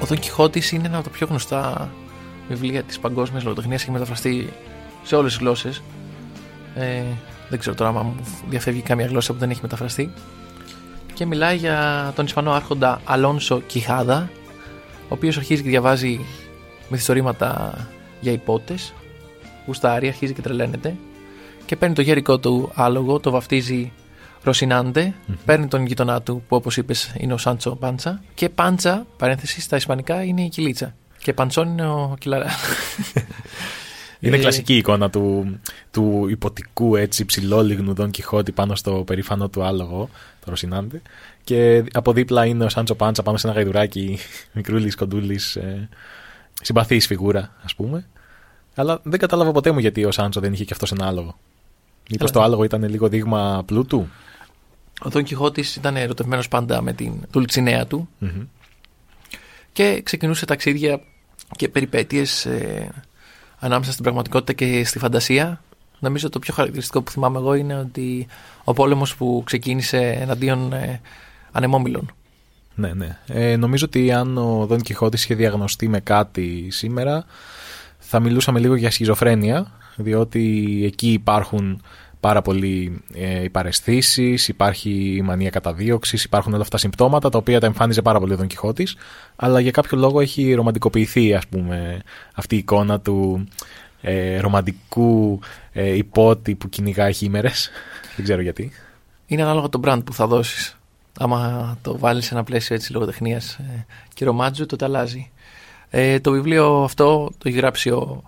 Ο Δον Κιχώτης είναι ένα από τα πιο γνωστά βιβλία της παγκόσμιας λογοτεχνίας έχει μεταφραστεί σε όλες τις γλώσσες. Ε, δεν ξέρω τώρα αν μου διαφεύγει κάμια γλώσσα που δεν έχει μεταφραστεί. Και μιλάει για τον Ισπανό άρχοντα Αλόνσο Κιχάδα ο οποίος αρχίζει και διαβάζει μυθιστορήματα για υπότες γουστάρει, αρχίζει και τρελαίνεται και παίρνει το γέρικο του άλογο, το βαφτίζει Ρωσινάντε, παίρνει τον γειτονά του που όπως είπες είναι ο Σάντσο Πάντσα και Πάντσα, παρένθεση, στα ισπανικά είναι η κυλίτσα και Παντσόν είναι ο κυλαρά. Είναι Ε, κλασική η εικόνα του, του υποτικού έτσι ψηλόλιγνου Δον Κιχώτη πάνω στο περήφανο του άλογο, το Ρωσινάντε. Και από δίπλα είναι ο Σάντσο Πάντσα πάνω σε ένα γαϊδουράκι μικρούλης, κοντούλης, ε, συμπαθής φιγούρα, ας πούμε. Αλλά δεν κατάλαβα ποτέ μου γιατί ο Σάντσο δεν είχε και αυτός ένα άλογο. Μήπως Καλά. το άλογο ήταν λίγο δείγμα πλούτου; Ο Δον Κιχώτης ήταν ερωτευμένος πάντα με την τουλτσινέα του Μμμ. και ξεκινούσε ταξίδια και περιπέτειες ε, ανάμεσα στην πραγματικότητα και στη φαντασία. Νομίζω το πιο χαρακτηριστικό που θυμάμαι εγώ είναι ότι ο πόλεμος που ξεκίνησε εναντίον ε, ανεμόμυλων. Ναι, ναι. Ε, νομίζω ότι αν ο Δον Κιχώτης είχε διαγνωστεί με κάτι σήμερα, θα μιλούσαμε λίγο για σχιζοφρένεια, διότι εκεί υπάρχουν πάρα πολλοί ε, οι παραισθήσεις, υπάρχει η μανία καταδίωξης, υπάρχουν όλα αυτά τα συμπτώματα τα οποία τα εμφάνιζε πάρα πολύ ο Δον Κιχώτης, αλλά για κάποιο λόγο έχει ρομαντικοποιηθεί ας πούμε αυτή η εικόνα του ε, ρομαντικού ε, υπότη που κυνηγάει χήμερες. Δεν ξέρω γιατί. Είναι ανάλογα το brand που θα δώσεις. Άμα το βάλεις σε ένα πλαίσιο έτσι λογοτεχνίας ε, και ρομάτζου, τότε αλλάζει. Ε, το βιβλίο αυτό το έχει γράψει ο,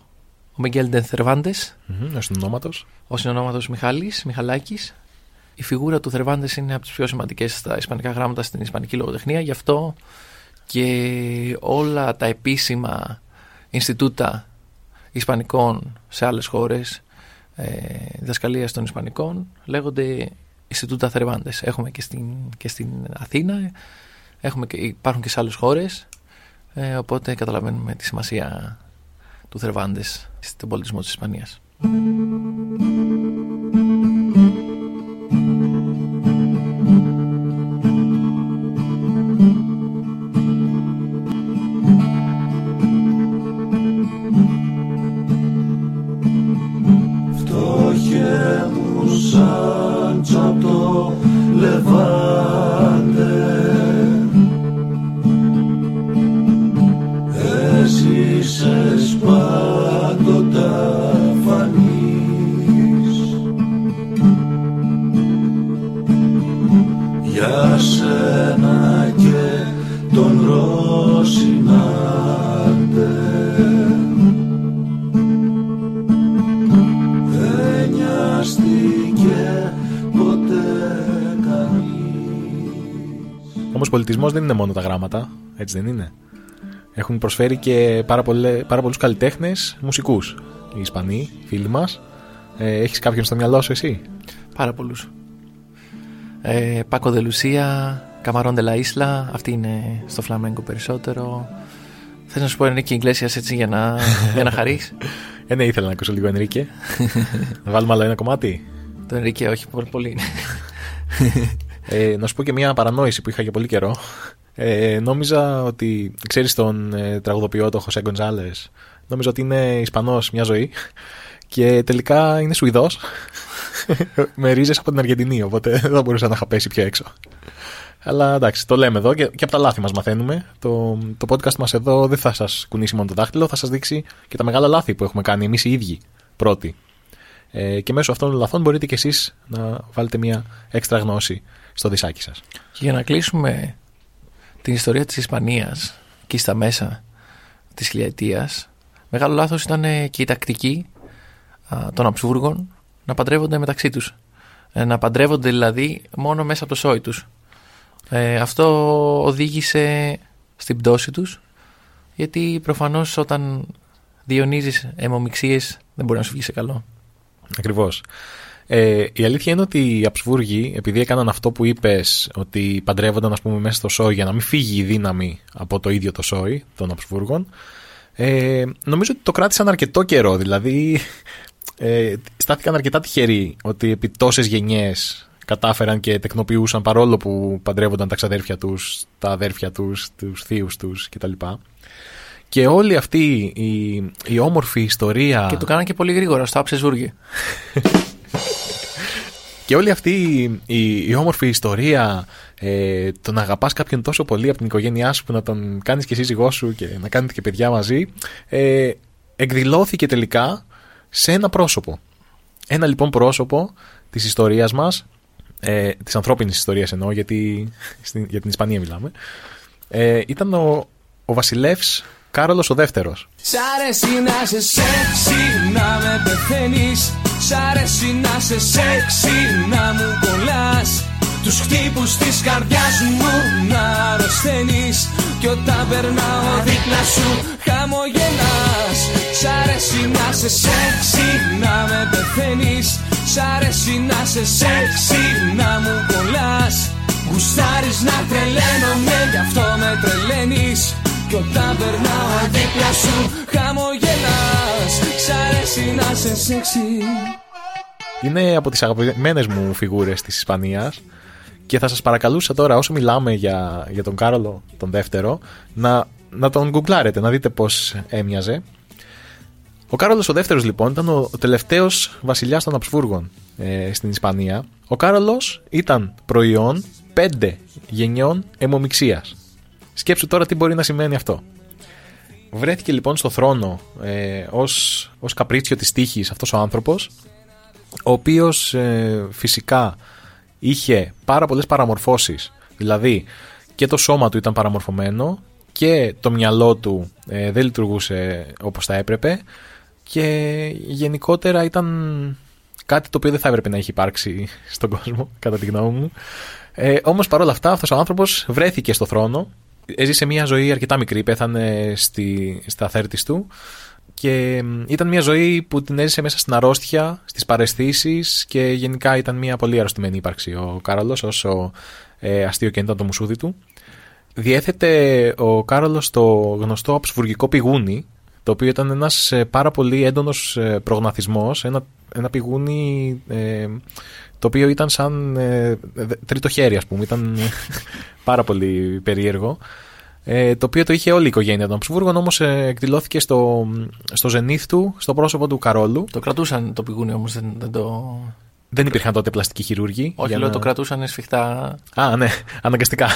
ο Μιγγέλ Ντενθερβάντες, Μμμ, Ο συνονόματος. ο συνονόματος Μιχάλης, Μιχαλάκης. Η φιγούρα του Θερβάντες είναι από τις πιο σημαντικές στα ισπανικά γράμματα στην ισπανική λογοτεχνία. Γι' αυτό και όλα τα επίσημα Ινστιτούτα Ισπανικών σε άλλες χώρες ε, διδασκαλίας των Ισπανικών λέγονται Ινστιτούτα Θερβάντες. Έχουμε και στην, και στην Αθήνα, έχουμε και, υπάρχουν και σε άλλες χώρες, ε, οπότε καταλαβαίνουμε τη σημασία του Θερβάντες στον πολιτισμό της Ισπανίας. Φτώχε μου πάντοτα φανείς για σένα και τον Ρώσινατε δεν νοιάστηκε ποτέ κανείς Όμως πολιτισμός δεν είναι μόνο τα γράμματα, έτσι δεν είναι; Έχουν προσφέρει και πάρα, πολλέ, πάρα πολλούς καλλιτέχνες μουσικούς. Οι Ισπανοί, φίλοι μας. Ε, Έχεις κάποιον στο μυαλό σου, εσύ; Πάρα πολλούς. Ε, Πάκο Δελουσία, Καμαρόν Ντελαίσλα, αυτή είναι στο φλαμέγκο περισσότερο. Θες να σου πω Ενρίκη Ιγκλέσια έτσι για να, για να χαρείς; Ε, ναι, ήθελα να ακούσω λίγο Ενρίκε. να βάλουμε άλλο ένα κομμάτι. Το Ενρίκε, όχι πολύ. πολύ. Ε, να σου πω και μια παρανόηση που είχα για πολύ καιρό. Ε, νόμιζα ότι. ξέρεις τον ε, τραγουδοποιό, τον Χωσέ Γκοντζάλε. Νόμιζα ότι είναι Ισπανός μια ζωή. Και τελικά είναι Σουηδός. με ρίζες από την Αργεντινή. Οπότε δεν μπορούσα να είχα πέσει πιο έξω. Αλλά εντάξει, το λέμε εδώ και, και από τα λάθη μας μαθαίνουμε. Το, το podcast μας εδώ δεν θα σας κουνήσει μόνο το δάχτυλο, θα σας δείξει και τα μεγάλα λάθη που έχουμε κάνει εμείς οι ίδιοι πρώτοι. Ε, και μέσω αυτών των λαθών μπορείτε κι εσείς να βάλετε μια έξτρα γνώση στο δισάκι σας. Και για να κλείσουμε την ιστορία της Ισπανίας και στα μέσα της χιλιετίας μεγάλο λάθος ήταν ε, και η τακτική α, των Αψβούργων να παντρεύονται μεταξύ τους. Ε, να παντρεύονται δηλαδή μόνο μέσα από το σόι τους. Ε, αυτό οδήγησε στην πτώση τους γιατί προφανώς όταν διονύζεις αιμομιξίες δεν μπορεί να σου βγει σε καλό. Ακριβώς. Ε, η αλήθεια είναι ότι οι Αψβούργοι, επειδή έκαναν αυτό που είπες, ότι παντρεύονταν ας πούμε, μέσα στο σόι για να μην φύγει η δύναμη από το ίδιο το σόι των Αψβούργων, ε, νομίζω ότι το κράτησαν αρκετό καιρό. Δηλαδή, ε, στάθηκαν αρκετά τυχεροί ότι επί τόσες γενιές κατάφεραν και τεκνοποιούσαν παρόλο που παντρεύονταν τα ξαδέρφια τους, τα αδέρφια τους, τους θείους τους κτλ. Και όλη αυτή η, η όμορφη ιστορία... Και το κάναν και πολύ γρήγορα στο Αψεζούργη. Και όλη αυτή η, η όμορφη ιστορία, ε, το να αγαπάς κάποιον τόσο πολύ από την οικογένειά σου που να τον κάνεις και σύζυγό σου και να κάνετε και παιδιά μαζί, ε, εκδηλώθηκε τελικά σε ένα πρόσωπο. Ένα λοιπόν πρόσωπο της ιστορίας μας, ε, της ανθρώπινης ιστορίας εννοώ, γιατί στην, για την Ισπανία μιλάμε, ε, ήταν ο, ο βασιλεύς Κάρολος ο δεύτερος. Σ' αρέσει να σε σεξι, να με πεθαίνεις. Σ' αρέσει να σε σεξι, να μου κολλάς. Τους χτύπους της καρδιάς μου να αρρωσταίνεις. Κι όταν περνάω δίπλα σου χαμογελάς. Σ' αρέσει να σε σεξι, να με πεθαίνεις. Σ' αρέσει να σε σεξι, να μου κολλάς. Γουστάρεις να τρελαίνομαι, γι' αυτό με τρελαίνεις κι όταν περνάω δίπλα σου χαμογελάς Σ' αρέσει να σε σεξι Είναι από τις αγαπημένες μου φιγούρες της Ισπανίας και θα σας παρακαλούσα τώρα όσο μιλάμε για, για τον Κάρολο τον δεύτερο να, να τον γκουγκλάρετε, να δείτε πώς έμοιαζε. Ο Κάρολος ο δεύτερος λοιπόν ήταν ο τελευταίος βασιλιάς των Αψβούργων ε, στην Ισπανία. Ο Κάρολος ήταν προϊόν πέντε γενιών αιμομιξίας. Σκέψου τώρα τι μπορεί να σημαίνει αυτό. Βρέθηκε λοιπόν στο θρόνο ε, ως, ως καπρίτσιο της τύχης αυτός ο άνθρωπος ο οποίος ε, φυσικά είχε πάρα πολλές παραμορφώσεις δηλαδή και το σώμα του ήταν παραμορφωμένο και το μυαλό του ε, δεν λειτουργούσε όπως θα έπρεπε και γενικότερα ήταν κάτι το οποίο δεν θα έπρεπε να έχει υπάρξει στον κόσμο κατά τη γνώμη μου ε, όμως παρόλα αυτά αυτός ο άνθρωπος βρέθηκε στο θρόνο έζησε μια ζωή αρκετά μικρή, πέθανε στη, στα θέρτη του και ήταν μια ζωή που την έζησε μέσα στην αρρώστια, στις παρεστήσεις και γενικά ήταν μια πολύ αρρωστημένη ύπαρξη ο Κάρολος όσο ε, αστείο και ήταν το μουσούδι του. Διέθετε ο Κάρολος το γνωστό αψβουργικό πηγούνι το οποίο ήταν ένας ε, πάρα πολύ έντονος ε, προγναθισμός, ένα, ένα πηγούνι ε, το οποίο ήταν σαν ε, τρίτο χέρι ας πούμε, ήταν πάρα πολύ περίεργο. Ε, το οποίο το είχε όλη η οικογένεια των Αψβούργων, όμως ε, εκδηλώθηκε στο, στο ζενήθ του, στο πρόσωπο του Καρόλου. Το κρατούσαν το πηγούνι όμως, δεν, δεν το. Δεν υπήρχαν τότε πλαστικοί χειρούργοι. Όχι, λέω, να... το κρατούσαν σφιχτά. Α, ναι, αναγκαστικά.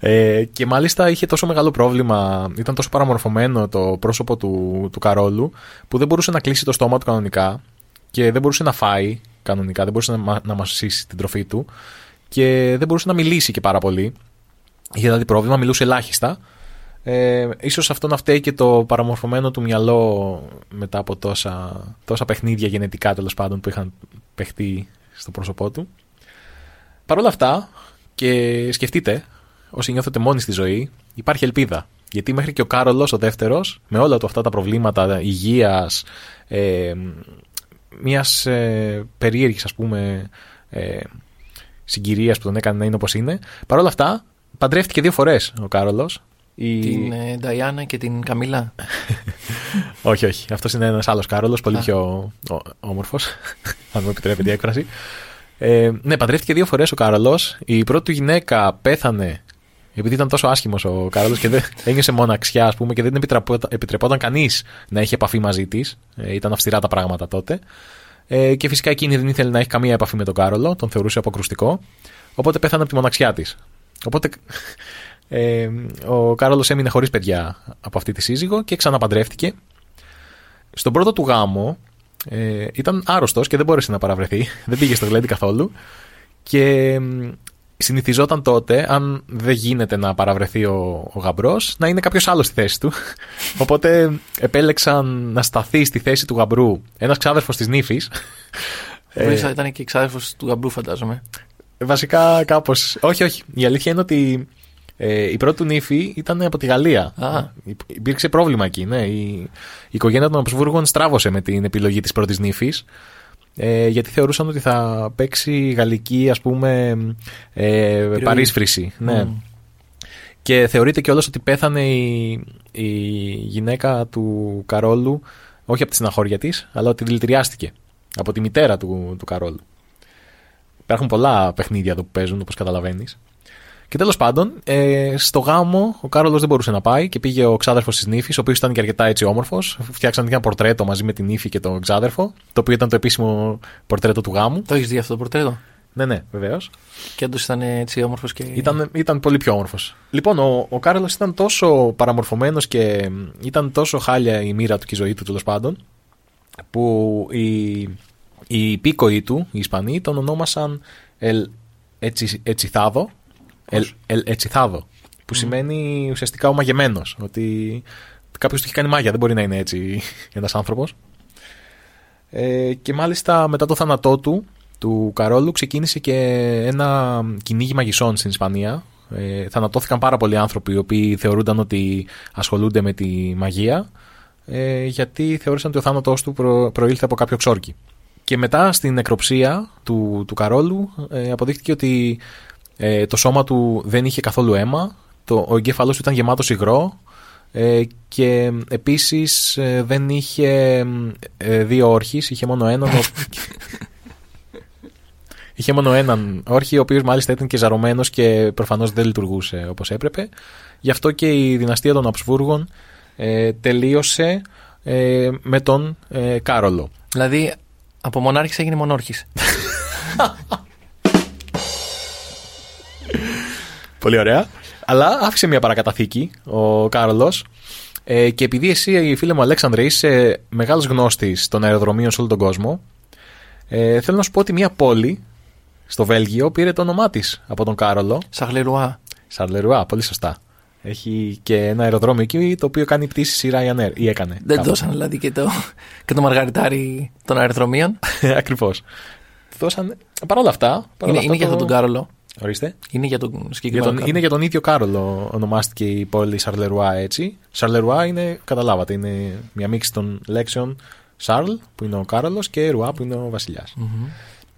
ε, και μάλιστα είχε τόσο μεγάλο πρόβλημα, ήταν τόσο παραμορφωμένο το πρόσωπο του, του Καρόλου, που δεν μπορούσε να κλείσει το στόμα του κανονικά και δεν μπορούσε να φάει κανονικά, δεν μπορούσε να, να μασίσει την τροφή του και δεν μπορούσε να μιλήσει και πάρα πολύ. Είχε δηλαδή πρόβλημα, μιλούσε ελάχιστα. Ε, ίσως αυτό να φταίει και το παραμορφωμένο του μυαλό μετά από τόσα, τόσα παιχνίδια γενετικά τέλος πάντων που είχαν παιχτεί στο πρόσωπό του. Παρ' όλα αυτά, και σκεφτείτε όσοι νιώθετε μόνοι στη ζωή, υπάρχει ελπίδα. Γιατί μέχρι και ο Κάρολος, ο δεύτερος, με όλα του αυτά τα προβλήματα υγείας, ε, μιας ε, περίεργης ας πούμε ε, συγκυρίας που τον έκανε να είναι όπως είναι, παρόλα αυτά παντρεύτηκε δύο φορές ο Κάρολος. Η... Την ε, Νταϊάννα και την Καμίλα. όχι, όχι. Αυτός είναι ένας άλλος Κάρολος, πολύ πιο όμορφος. αν μου επιτρέπετε η έκφραση. Ε, ναι, παντρεύτηκε δύο φορές ο Κάρολος. Η πρώτη του γυναίκα πέθανε επειδή ήταν τόσο άσχημος ο Κάρολος και δεν ένιωσε μοναξιά, ας πούμε, και δεν επιτρεπόταν κανείς να έχει επαφή μαζί της. Ε, ήταν αυστηρά τα πράγματα τότε. Ε, και φυσικά εκείνη δεν ήθελε να έχει καμία επαφή με τον Κάρολο, τον θεωρούσε αποκρουστικό. Οπότε πέθανε από τη μοναξιά της. Οπότε ε, ο Κάρολος έμεινε χωρίς παιδιά από αυτή τη σύζυγο και ξαναπαντρεύτηκε. Στον πρώτο του γάμο ε, ήταν άρρωστος και δεν μπόρεσε να παραβρεθεί. δεν πήγε στο γλέντι καθόλου. Και συνηθιζόταν τότε, αν δεν γίνεται να παραβρεθεί ο, ο γαμπρός, να είναι κάποιος άλλος στη θέση του. Οπότε επέλεξαν να σταθεί στη θέση του γαμπρού ένας ξάδερφος της νύφης. Ε, ήταν και ξάδερφος του γαμπρού, φαντάζομαι. Βασικά κάπως. όχι, όχι. Η αλήθεια είναι ότι ε, η πρώτη του νύφη ήταν από τη Γαλλία. Α. Υπήρξε πρόβλημα εκεί, ναι. Η, η οικογένεια των Αψβούργων στράβωσε με την επιλογή της πρώτης νύφης ε, γιατί θεωρούσαν ότι θα παίξει γαλλική ας πούμε ε, παρίσφρηση. Ναι. Και θεωρείται και όλος ότι πέθανε η, η γυναίκα του Καρόλου όχι από τη συναχώρια της, αλλά ότι δηλητηριάστηκε από τη μητέρα του, του Καρόλου. Υπάρχουν πολλά παιχνίδια εδώ που παίζουν, όπως καταλαβαίνεις. Και τέλος πάντων, ε, στο γάμο ο Κάρολος δεν μπορούσε να πάει και πήγε ο ξάδερφος της νύφης, ο οποίος ήταν και αρκετά έτσι όμορφος. Φτιάξαν ένα πορτρέτο μαζί με την νύφη και τον ξάδερφο, το οποίο ήταν το επίσημο πορτρέτο του γάμου. Το έχεις δει αυτό το πορτρέτο; Ναι, ναι, βεβαίως. Και όντως ήταν έτσι όμορφος και. Ήταν, ήταν πολύ πιο όμορφος. Λοιπόν, ο, ο Κάρολος ήταν τόσο παραμορφωμένος και ήταν τόσο χάλια η μοίρα του και η ζωή του τέλος πάντων, που οι, οι υπήκοοι του, οι Ισπανοί, τον ονόμασαν Ελ Ετσιθάδο, ελ, ελ, ετσιθάδο. Που σημαίνει ουσιαστικά ο μαγεμένος. Ότι κάποιος του έχει κάνει μάγια, δεν μπορεί να είναι έτσι ένας άνθρωπος. Ε, και μάλιστα μετά το θάνατό του, του Καρόλου, ξεκίνησε και ένα κυνήγι μαγισσών στην Ισπανία. Ε, θανατώθηκαν πάρα πολλοί άνθρωποι οι οποίοι θεωρούνταν ότι ασχολούνται με τη μαγεία ε, γιατί θεώρησαν ότι ο θάνατός του προ, προήλθε από κάποιο ξόρκι. Και μετά στην νεκροψία του, του Καρόλου ε, αποδείχτηκε ότι ε, το σώμα του δεν είχε καθόλου αίμα. Το, ο εγκέφαλός του ήταν γεμάτος υγρό. Ε, και επίσης ε, δεν είχε ε, δύο όρχες, είχε μόνο έναν. είχε μόνο έναν όρχη, ο οποίος μάλιστα ήταν και ζαρωμένος και προφανώς δεν λειτουργούσε όπως έπρεπε. Γι' αυτό και η δυναστεία των Αψβούργων τελείωσε με τον Κάρολο. Δηλαδή από μονάρχης έγινε μονόρχης. Πολύ ωραία. Αλλά άφησε μια παρακαταθήκη ο Κάρολο. Ε, και επειδή εσύ, φίλε μου Αλέξανδρε, είσαι μεγάλος γνώστης των αεροδρομίων σε όλο τον κόσμο, ε, θέλω να σου πω ότι μια πόλη στο Βέλγιο πήρε το όνομά της από τον Κάρολο. Σαρλερουά. Σαρλερουά, πολύ σωστά. Έχει και ένα αεροδρόμιο εκεί το οποίο κάνει πτήσεις η Ryanair ή έκανε. Δεν δώσαν δηλαδή και το, και το μαργαριτάρι των αεροδρομίων. Ακριβώς. Δώσαν. Παρ' όλα αυτά. Παρ είναι, είναι για αυτόν τον Κάρολο. Ορίστε. Είναι για τον συγκεκριμένο. Για τον, είναι για τον ίδιο Κάρολο ονομάστηκε η πόλη Σαρλερουά έτσι. Σαρλερουά είναι, καταλάβατε, είναι μια μίξη των λέξεων Σαρλ που είναι ο Κάρολος και Ρουά που είναι ο βασιλια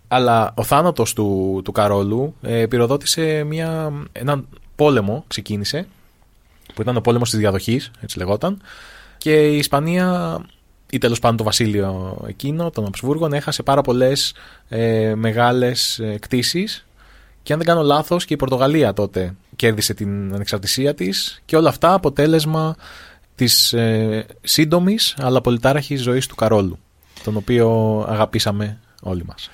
Αλλά ο θάνατος του, του Καρόλου ε, πυροδότησε μια, έναν πόλεμο, ξεκίνησε, που ήταν ο πόλεμος της διαδοχής, έτσι λεγόταν. Και η Ισπανία ή τέλος πάντων το βασίλειο εκείνο, των Αψβούργων, έχασε πάρα πολλές ε, μεγάλες ε, κτίσεις και αν δεν κάνω λάθος, και η Πορτογαλία τότε κέρδισε την ανεξαρτησία της και όλα αυτά αποτέλεσμα της ε, σύντομης αλλά πολυτάραχης ζωής του Καρόλου, τον οποίο αγαπήσαμε όλοι μας.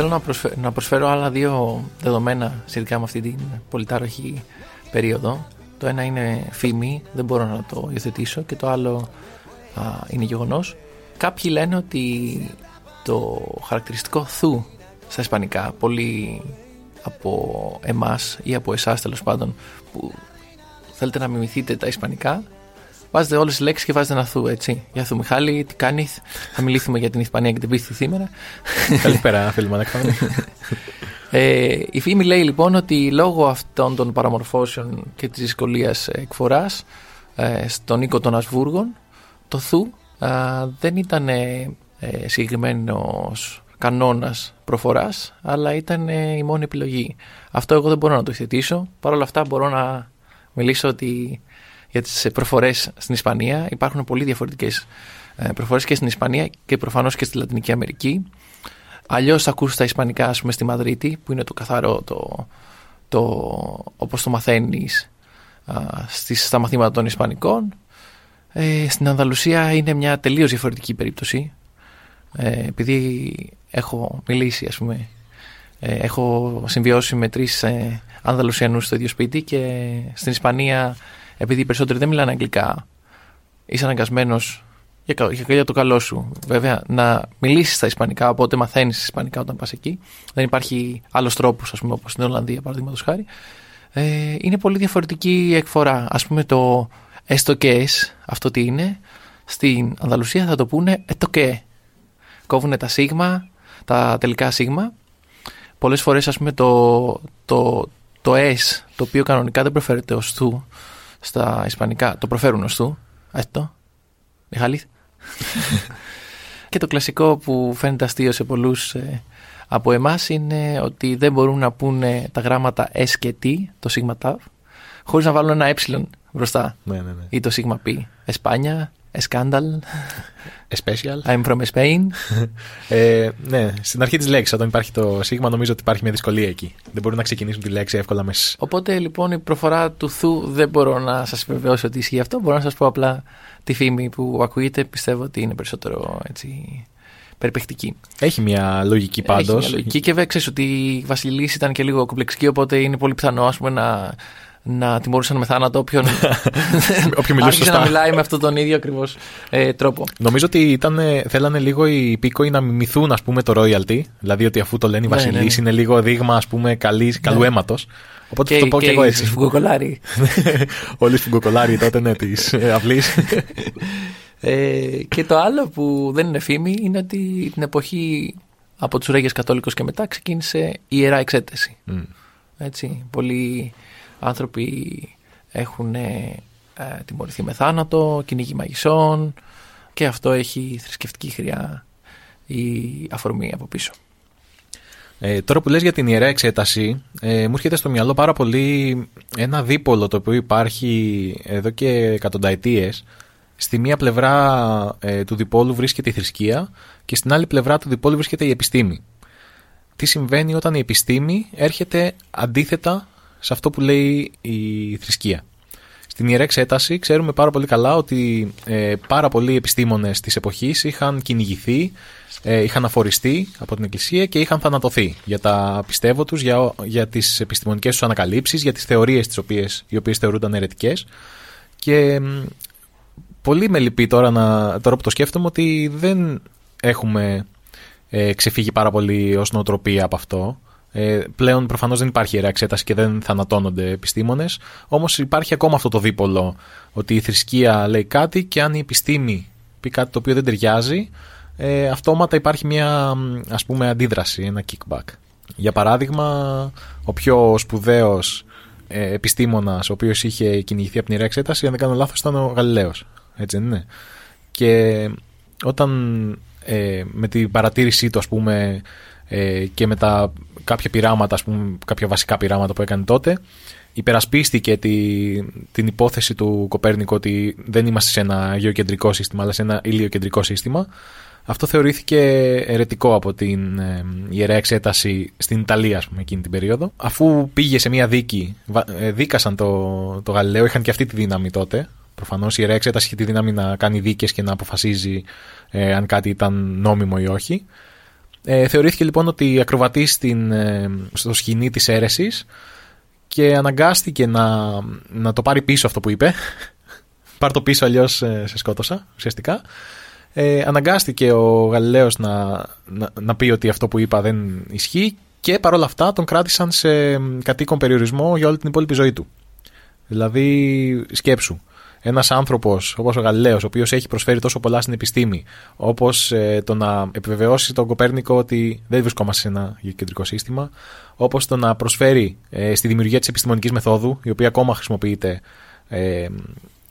Θέλω να προσφέρω, να προσφέρω άλλα δύο δεδομένα σχετικά με αυτή την πολυτάραχη περίοδο. Το ένα είναι φήμη, δεν μπορώ να το υιοθετήσω και το άλλο α, είναι γεγονός. Κάποιοι λένε ότι το χαρακτηριστικό θου στα ισπανικά, πολλοί από εμάς ή από εσάς τέλος πάντων που θέλετε να μιμηθείτε τα ισπανικά βάζετε όλες τις λέξεις και βάζετε ένα θου έτσι Γεια σου Μιχάλη, τι κάνει, θα μιλήσουμε για την Ισπανία και την πίστη σήμερα Καλησπέρα, φίλοι μου, ε, Η φήμη λέει λοιπόν ότι λόγω αυτών των παραμορφώσεων και της δυσκολίας εκφοράς ε, στον οίκο των Ασβούργων το θου δεν ήταν ε, συγκεκριμένος κανόνας προφοράς αλλά ήταν ε, η μόνη επιλογή. Αυτό εγώ δεν μπορώ να το υιοθετήσω. Παρ' όλα αυτά μπορώ να μιλήσω ότι για τις προφορές στην Ισπανία υπάρχουν πολύ διαφορετικές ε, προφορές και στην Ισπανία και προφανώς και στη Λατινική Αμερική. Αλλιώς θα ακούσει τα Ισπανικά, ας πούμε, στη Μαδρίτη, που είναι το καθαρό, το, το, όπως το μαθαίνεις στις, στα μαθήματα των Ισπανικών. Ε, στην Ανδαλουσία είναι μια τελείως διαφορετική περίπτωση. Ε, επειδή έχω μιλήσει, ας πούμε, ε, έχω συμβιώσει με τρεις ε, Ανδαλουσιανούς στο ίδιο σπίτι και στην Ισπανία, επειδή οι περισσότεροι δεν μιλάνε αγγλικά, είσαι αναγκασμένος για, για, το καλό σου. Βέβαια, να μιλήσεις στα Ισπανικά, οπότε μαθαίνεις Ισπανικά όταν πας εκεί. Δεν υπάρχει άλλος τρόπος, ας πούμε, όπως στην Ολλανδία, παραδείγματος χάρη. Ε, είναι πολύ διαφορετική η εκφορά. Α πούμε, το έστω και αυτό τι είναι, στην Ανδαλουσία θα το πούνε ετο και κόβουν τα σίγμα, τα τελικά σίγμα. Πολλές φορές ας πούμε το, το, το S, το οποίο κανονικά δεν προφέρεται ως του στα ισπανικά, το προφέρουν ως του. Αυτό. Μιχάλη. και το κλασικό που φαίνεται αστείο σε πολλούς ε, από εμάς είναι ότι δεν μπορούν να πούνε τα γράμματα S και T, το σίγμα ταβ, χωρίς να βάλουν ένα ε μπροστά. Ναι, ναι, ναι. Ή το σίγμα P. Εσπάνια, A scandal. A special. I'm from Spain. ε, ναι, στην αρχή της λέξης, όταν υπάρχει το σίγμα, νομίζω ότι υπάρχει μια δυσκολία εκεί. Δεν μπορούν να ξεκινήσουν τη λέξη εύκολα μέσα. Οπότε λοιπόν η προφορά του θου δεν μπορώ να σας επιβεβαιώσω ότι ισχύει αυτό. Μπορώ να σας πω απλά τη φήμη που ακούγεται. Πιστεύω ότι είναι περισσότερο έτσι, περιπεκτική. Έχει μια λογική πάντως. Έχει μια λογική και βέβαια ξέρεις ότι η Βασιλής ήταν και λίγο κομπλεξική, οπότε είναι πολύ πιθανό ας πούμε, να να τιμωρούσαν με θάνατο όποιον άρχισε να μιλάει με αυτόν τον ίδιο ακριβώς ε, τρόπο. Νομίζω ότι ήταν, θέλανε λίγο οι υπήκοοι να μιμηθούν ας πούμε, το royalty. Δηλαδή ότι αφού το λένε οι ναι, βασιλείς, ναι, ναι. είναι λίγο δείγμα ας πούμε, καλής, καλού αίματος. Οπότε και, το πω και, και εγώ έτσι. Φουγκοκολάρι. Όλοι σφουγγοκολάρι τότε ναι, της ε, αυλής. ε, και το άλλο που δεν είναι φήμη είναι ότι την εποχή από τους Ρέγες Κατόλικου και μετά ξεκίνησε η ιερά εξέταση. Mm. Έτσι, πολύ άνθρωποι έχουν ε, τιμωρηθεί με θάνατο, κυνήγι μαγισσών και αυτό έχει θρησκευτική χρειά η αφορμή από πίσω. Ε, τώρα που λες για την ιερά εξέταση, ε, μου έρχεται στο μυαλό πάρα πολύ ένα δίπολο το οποίο υπάρχει εδώ και εκατονταετίες. Στη μία πλευρά ε, του διπόλου βρίσκεται η θρησκεία και στην άλλη πλευρά του διπόλου βρίσκεται η επιστήμη. Τι συμβαίνει όταν η επιστήμη έρχεται αντίθετα σε αυτό που λέει η θρησκεία. Στην Ιερά Εξέταση ξέρουμε πάρα πολύ καλά ότι ε, πάρα πολλοί επιστήμονες της εποχής είχαν κυνηγηθεί, ε, είχαν αφοριστεί από την Εκκλησία και είχαν θανατωθεί για τα πιστεύω τους, για, για τις επιστημονικές τους ανακαλύψεις, για τις θεωρίες τις οποίες, οι οποίες θεωρούνταν αιρετικές και πολύ με λυπεί τώρα, να, τώρα που το σκέφτομαι ότι δεν έχουμε ε, ξεφύγει πάρα πολύ ως νοοτροπία από αυτό ε, πλέον προφανώς δεν υπάρχει ιερά εξέταση και δεν θανατώνονται επιστήμονες. Όμως υπάρχει ακόμα αυτό το δίπολο ότι η θρησκεία λέει κάτι και αν η επιστήμη πει κάτι το οποίο δεν ταιριάζει, ε, αυτόματα υπάρχει μια ας πούμε αντίδραση, ένα kickback. Για παράδειγμα, ο πιο σπουδαίος ε, επιστήμονας ο οποίος είχε κυνηγηθεί από την ιερά εξέταση, αν δεν κάνω λάθος, ήταν ο Γαλιλαίος. Έτσι δεν είναι; Και όταν ε, με την παρατήρησή του, ας πούμε, ε, και με τα κάποια πειράματα, ας πούμε, κάποια βασικά πειράματα που έκανε τότε, υπερασπίστηκε τη, την υπόθεση του Κοπέρνικου ότι δεν είμαστε σε ένα γεωκεντρικό σύστημα, αλλά σε ένα ηλιοκεντρικό σύστημα. Αυτό θεωρήθηκε ερετικό από την ε, ιερέα εξέταση στην Ιταλία, ας πούμε, εκείνη την περίοδο. Αφού πήγε σε μια δίκη, ε, δίκασαν το, το Γαλιλαίο, είχαν και αυτή τη δύναμη τότε. Προφανώς η ιερέα εξέταση είχε τη δύναμη να κάνει δίκες και να αποφασίζει ε, αν κάτι ήταν νόμιμο ή όχι. Ε, θεωρήθηκε λοιπόν ότι ακροβατεί στην, ε, στο σκηνή της αίρεσης και αναγκάστηκε να, να το πάρει πίσω αυτό που είπε. Πάρ το πίσω αλλιώς σε σκότωσα ουσιαστικά. Ε, αναγκάστηκε ο Γαλιλαίος να, να, να πει ότι αυτό που είπα δεν ισχύει και παρόλα αυτά τον κράτησαν σε κατοίκον περιορισμό για όλη την υπόλοιπη ζωή του. Δηλαδή σκέψου ένας άνθρωπος όπως ο Γαλιλαίος, ο οποίος έχει προσφέρει τόσο πολλά στην επιστήμη, όπως ε, το να επιβεβαιώσει τον Κοπέρνικο ότι δεν βρισκόμαστε σε ένα κεντρικό σύστημα, όπως το να προσφέρει ε, στη δημιουργία της επιστημονικής μεθόδου, η οποία ακόμα χρησιμοποιείται ε,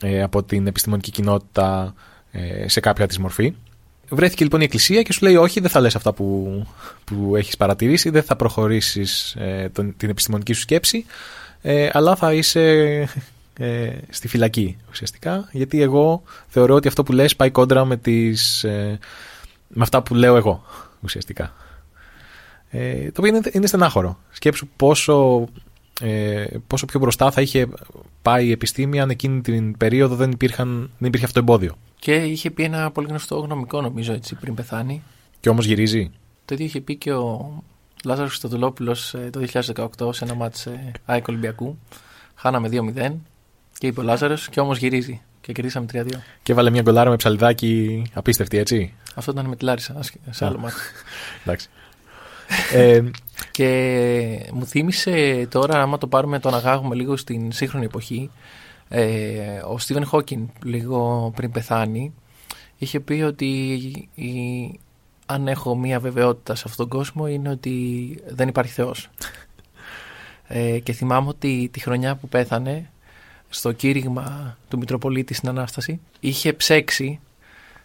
ε από την επιστημονική κοινότητα ε, σε κάποια της μορφή. Βρέθηκε λοιπόν η Εκκλησία και σου λέει: Όχι, δεν θα λες αυτά που, που έχεις παρατηρήσει, δεν θα προχωρήσεις την επιστημονική σου σκέψη, αλλά θα είσαι ε, στη φυλακή ουσιαστικά γιατί εγώ θεωρώ ότι αυτό που λες πάει κόντρα με, τις, ε, με αυτά που λέω εγώ ουσιαστικά. Ε, το οποίο είναι, είναι στενάχωρο. Σκέψου πόσο, ε, πόσο πιο μπροστά θα είχε πάει η επιστήμη αν εκείνη την περίοδο δεν, υπήρχαν, δεν υπήρχε αυτό το εμπόδιο. Και είχε πει ένα πολύ γνωστό γνωμικό νομίζω έτσι πριν πεθάνει. Και όμως γυρίζει. Το ίδιο είχε πει και ο Λάζαρος Χριστοδουλόπουλος ε, το 2018 σε ένα μάτς ε, ΑΕΚ Ολυμπιακού. Χάναμε 2-0 και είπε ο Λάζαρος και όμως γυρίζει. Και κερδίσαμε 3-2. Και έβαλε μια γκολάρα με ψαλιδάκι απίστευτη, έτσι. Αυτό ήταν με τη Λάρισα, σε άλλο μάτι. Εντάξει. ε, και μου θύμισε τώρα, άμα το πάρουμε, το αναγάγουμε λίγο στην σύγχρονη εποχή, ε, ο Στίβεν Χόκκιν, λίγο πριν πεθάνει, είχε πει ότι η, αν έχω μία βεβαιότητα σε αυτόν τον κόσμο είναι ότι δεν υπάρχει Θεός. Ε, και θυμάμαι ότι τη χρονιά που πέθανε στο κήρυγμα του Μητροπολίτη στην Ανάσταση είχε ψέξει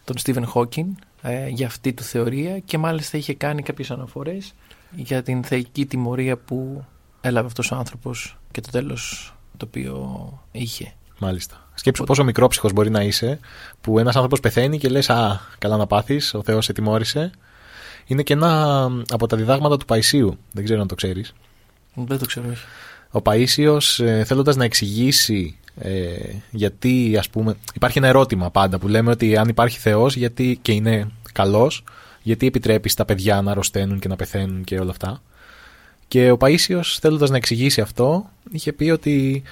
τον Στίβεν Χόκκιν ε, για αυτή του θεωρία και μάλιστα είχε κάνει κάποιες αναφορές για την θεϊκή τιμωρία που έλαβε αυτός ο άνθρωπος και το τέλος το οποίο είχε. Μάλιστα. Σκέψου πόσο μικρό ψυχος μπορεί να είσαι που ένας άνθρωπος πεθαίνει και λες «Α, καλά να πάθεις, ο Θεός σε τιμώρησε». Είναι και ένα από τα διδάγματα του Παϊσίου. Δεν ξέρω αν το ξέρεις. Δεν το ξέρω, όχι ο Παΐσιος ε, θέλοντας να εξηγήσει ε, γιατί ας πούμε υπάρχει ένα ερώτημα πάντα που λέμε ότι αν υπάρχει Θεός γιατί, και είναι καλός γιατί επιτρέπει στα παιδιά να αρρωσταίνουν και να πεθαίνουν και όλα αυτά και ο Παΐσιος θέλοντας να εξηγήσει αυτό είχε πει ότι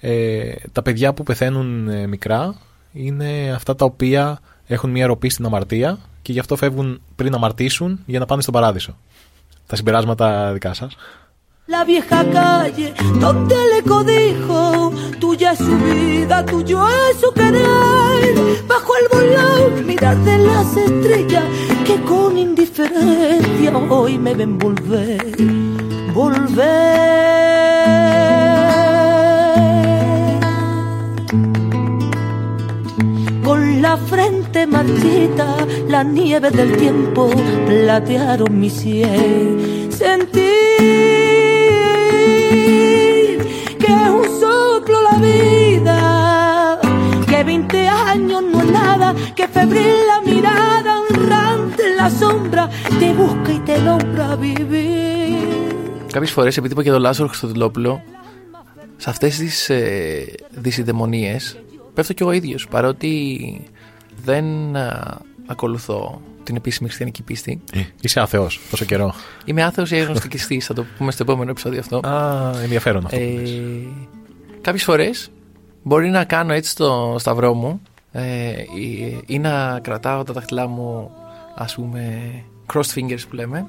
ε, τα παιδιά που πεθαίνουν ε, μικρά είναι αυτά τα οποία έχουν μια ροπή στην αμαρτία και γι' αυτό φεύγουν πριν αμαρτήσουν για να πάνε στον παράδεισο. Τα συμπεράσματα δικά σας la vieja calle donde le codijo, tuya es su vida, tuyo es su querer, bajo el volón mirar de las estrellas que con indiferencia hoy me ven volver, volver. Con la frente marchita, la nieve del tiempo platearon mi cielo. Sentí febril la mirada, honrante en la sombra, te busca y te logra vivir. Κάποιες φορές, επειδή είπα και το Λάζαρο Χριστοδουλόπουλο, σε αυτές τις ε, δυσυδαιμονίες πέφτω κι εγώ ίδιος, παρότι δεν α, ακολουθώ την επίσημη χριστιανική πίστη. Ε, είσαι άθεο τόσο καιρό. Είμαι άθεος ή αγνωστικιστή, θα το πούμε στο επόμενο επεισόδιο αυτό. Α, ενδιαφέρον αυτό. Ε, Κάποιες φορές μπορεί να κάνω έτσι το σταυρό μου ε, ή, να κρατάω τα δάχτυλά μου, ας πούμε, crossed fingers που λέμε,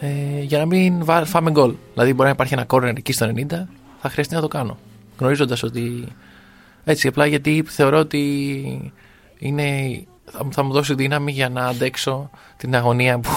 ε, για να μην φάμε γκολ. Δηλαδή, μπορεί να υπάρχει ένα corner εκεί στο 90, θα χρειαστεί να το κάνω. Γνωρίζοντας ότι. Έτσι, απλά γιατί θεωρώ ότι είναι θα, θα μου δώσει δύναμη για να αντέξω την αγωνία που,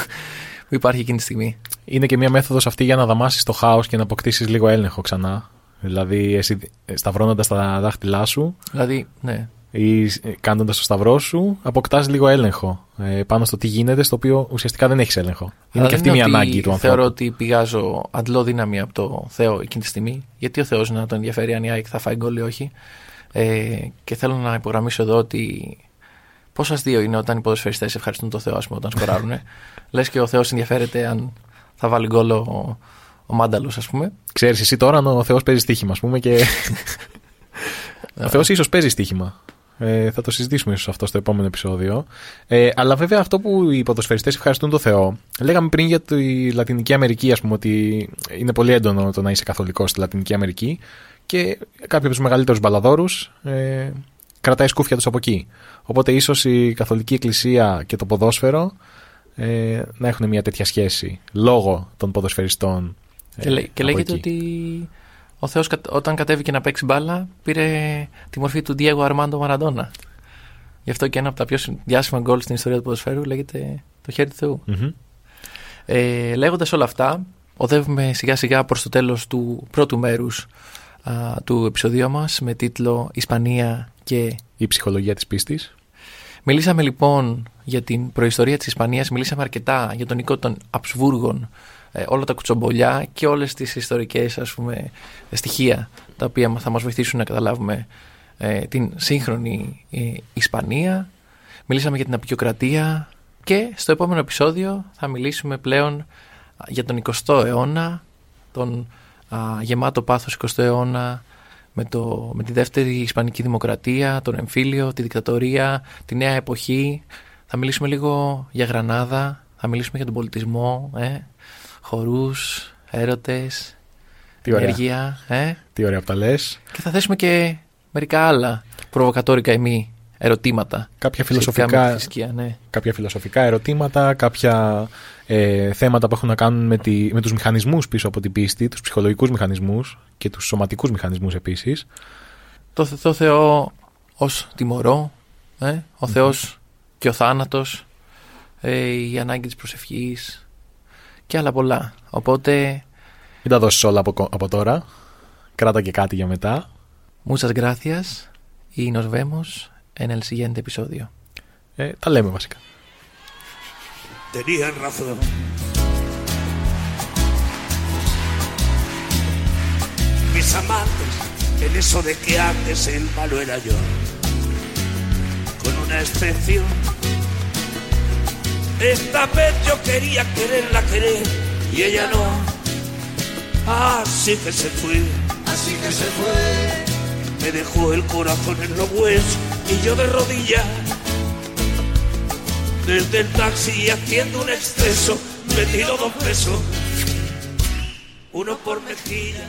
που υπάρχει εκείνη τη στιγμή. Είναι και μια μέθοδος αυτή για να δαμάσεις το χάος και να αποκτήσεις λίγο έλεγχο ξανά. Δηλαδή, εσύ σταυρώνοντας τα δάχτυλά σου. Δηλαδή, ναι. Ή κάνοντα το σταυρό σου, αποκτάς λίγο έλεγχο ε, πάνω στο τι γίνεται, στο οποίο ουσιαστικά δεν έχεις έλεγχο. Είναι και αυτή μια ανάγκη του ανθρώπου. Θεωρώ ότι πηγάζω αντλώ δύναμη από το Θεό εκείνη τη στιγμή. Γιατί ο Θεός να τον ενδιαφέρει αν η ΑΕΚ θα φάει γκολ ή όχι. Ε, και θέλω να υπογραμμίσω εδώ ότι Πόσο αστείο είναι όταν οι ποδοσφαιριστές ευχαριστούν τον Θεό, ας πούμε, όταν σκοράρουν. Λες και ο Θεός ενδιαφέρεται αν θα βάλει γκολ ο, ο Μάνταλος, ας πούμε. Ξέρεις εσύ τώρα αν ο Θεός παίζει στοίχημα, ας πούμε. Και... ο Θεός ίσως παίζει στοίχημα. Ε, θα το συζητήσουμε ίσως αυτό στο επόμενο επεισόδιο. Ε, αλλά βέβαια αυτό που οι ποδοσφαιριστές ευχαριστούν το Θεό. Λέγαμε πριν για τη Λατινική Αμερική, ας πούμε, ότι είναι πολύ έντονο το να είσαι καθολικός στη Λατινική Αμερική και κάποιοι από τους μεγαλύτερους μπαλαδόρους ε, κρατάει σκούφια τους από εκεί. Οπότε ίσως η Καθολική Εκκλησία και το ποδόσφαιρο ε, να έχουν μια τέτοια σχέση λόγω των ποδοσφαιριστών. Ε, Και, λέ- και από λέγεται εκεί. ότι ο Θεός όταν κατέβηκε να παίξει μπάλα πήρε τη μορφή του Diego Αρμάντο Μαραντόνα. Γι' αυτό και ένα από τα πιο διάσημα γκολ στην ιστορία του ποδοσφαίρου λέγεται το χέρι του Θεού. Μμμ. Ε, Λέγοντας όλα αυτά, οδεύουμε σιγά σιγά προς το τέλος του πρώτου μέρους του επεισοδίου μας με τίτλο Ισπανία και Η ψυχολογία της πίστης. Μιλήσαμε λοιπόν για την προϊστορία της Ισπανίας, μιλήσαμε αρκετά για τον οικό των Αψβούργων, ε, όλα τα κουτσομπολιά και όλες τις ιστορικές ας πούμε, στοιχεία τα οποία θα μας βοηθήσουν να καταλάβουμε ε, την σύγχρονη ε, Ισπανία. Μιλήσαμε για την απεικιοκρατία και στο επόμενο επεισόδιο θα μιλήσουμε πλέον α, για τον 20ο αιώνα, τον α, γεμάτο πάθος 20ο αιώνα, με, το, με τη δεύτερη Ισπανική Δημοκρατία, τον εμφύλιο, τη δικτατορία, τη νέα εποχή. Θα μιλήσουμε λίγο για Γρανάδα, θα μιλήσουμε για τον πολιτισμό, ε, χορούς, έρωτες, Τι ωραία. ενέργεια, ε, Τι ωραία που τα λες. και θα θέσουμε και μερικά άλλα προβοκατόρικα ή μη ερωτήματα. Κάποια σχετικά με τη φιλοσοφικά, θρησκεία, ναι. κάποια φιλοσοφικά ερωτήματα, κάποια ε, θέματα που έχουν να κάνουν με, τη, με τους μηχανισμούς πίσω από την πίστη, τους ψυχολογικούς μηχανισμούς και τους σωματικούς μηχανισμούς επίσης. Το, Θε- το Θεό ως τιμωρό, ε, ο Θεός και ο θάνατος, ε, η ανάγκη της προσευχής και άλλα πολλά. Οπότε. Μην τα όλα από, τώρα. Κράτα και κάτι για μετά. Μου σα γράθια. Είναι ο Βέμο. Ένα ελσυγέντε επεισόδιο. Ε, τα λέμε βασικά. Τελείαν ράφδο. Mis amantes, en eso de que antes el malo era yo, con una excepción. Esta vez yo quería quererla querer y ella no. Así que se fue, Así que se fue, me dejó el corazón en los huesos y yo de rodillas. Desde el taxi haciendo un exceso, me tiró dos pesos, uno por mejilla.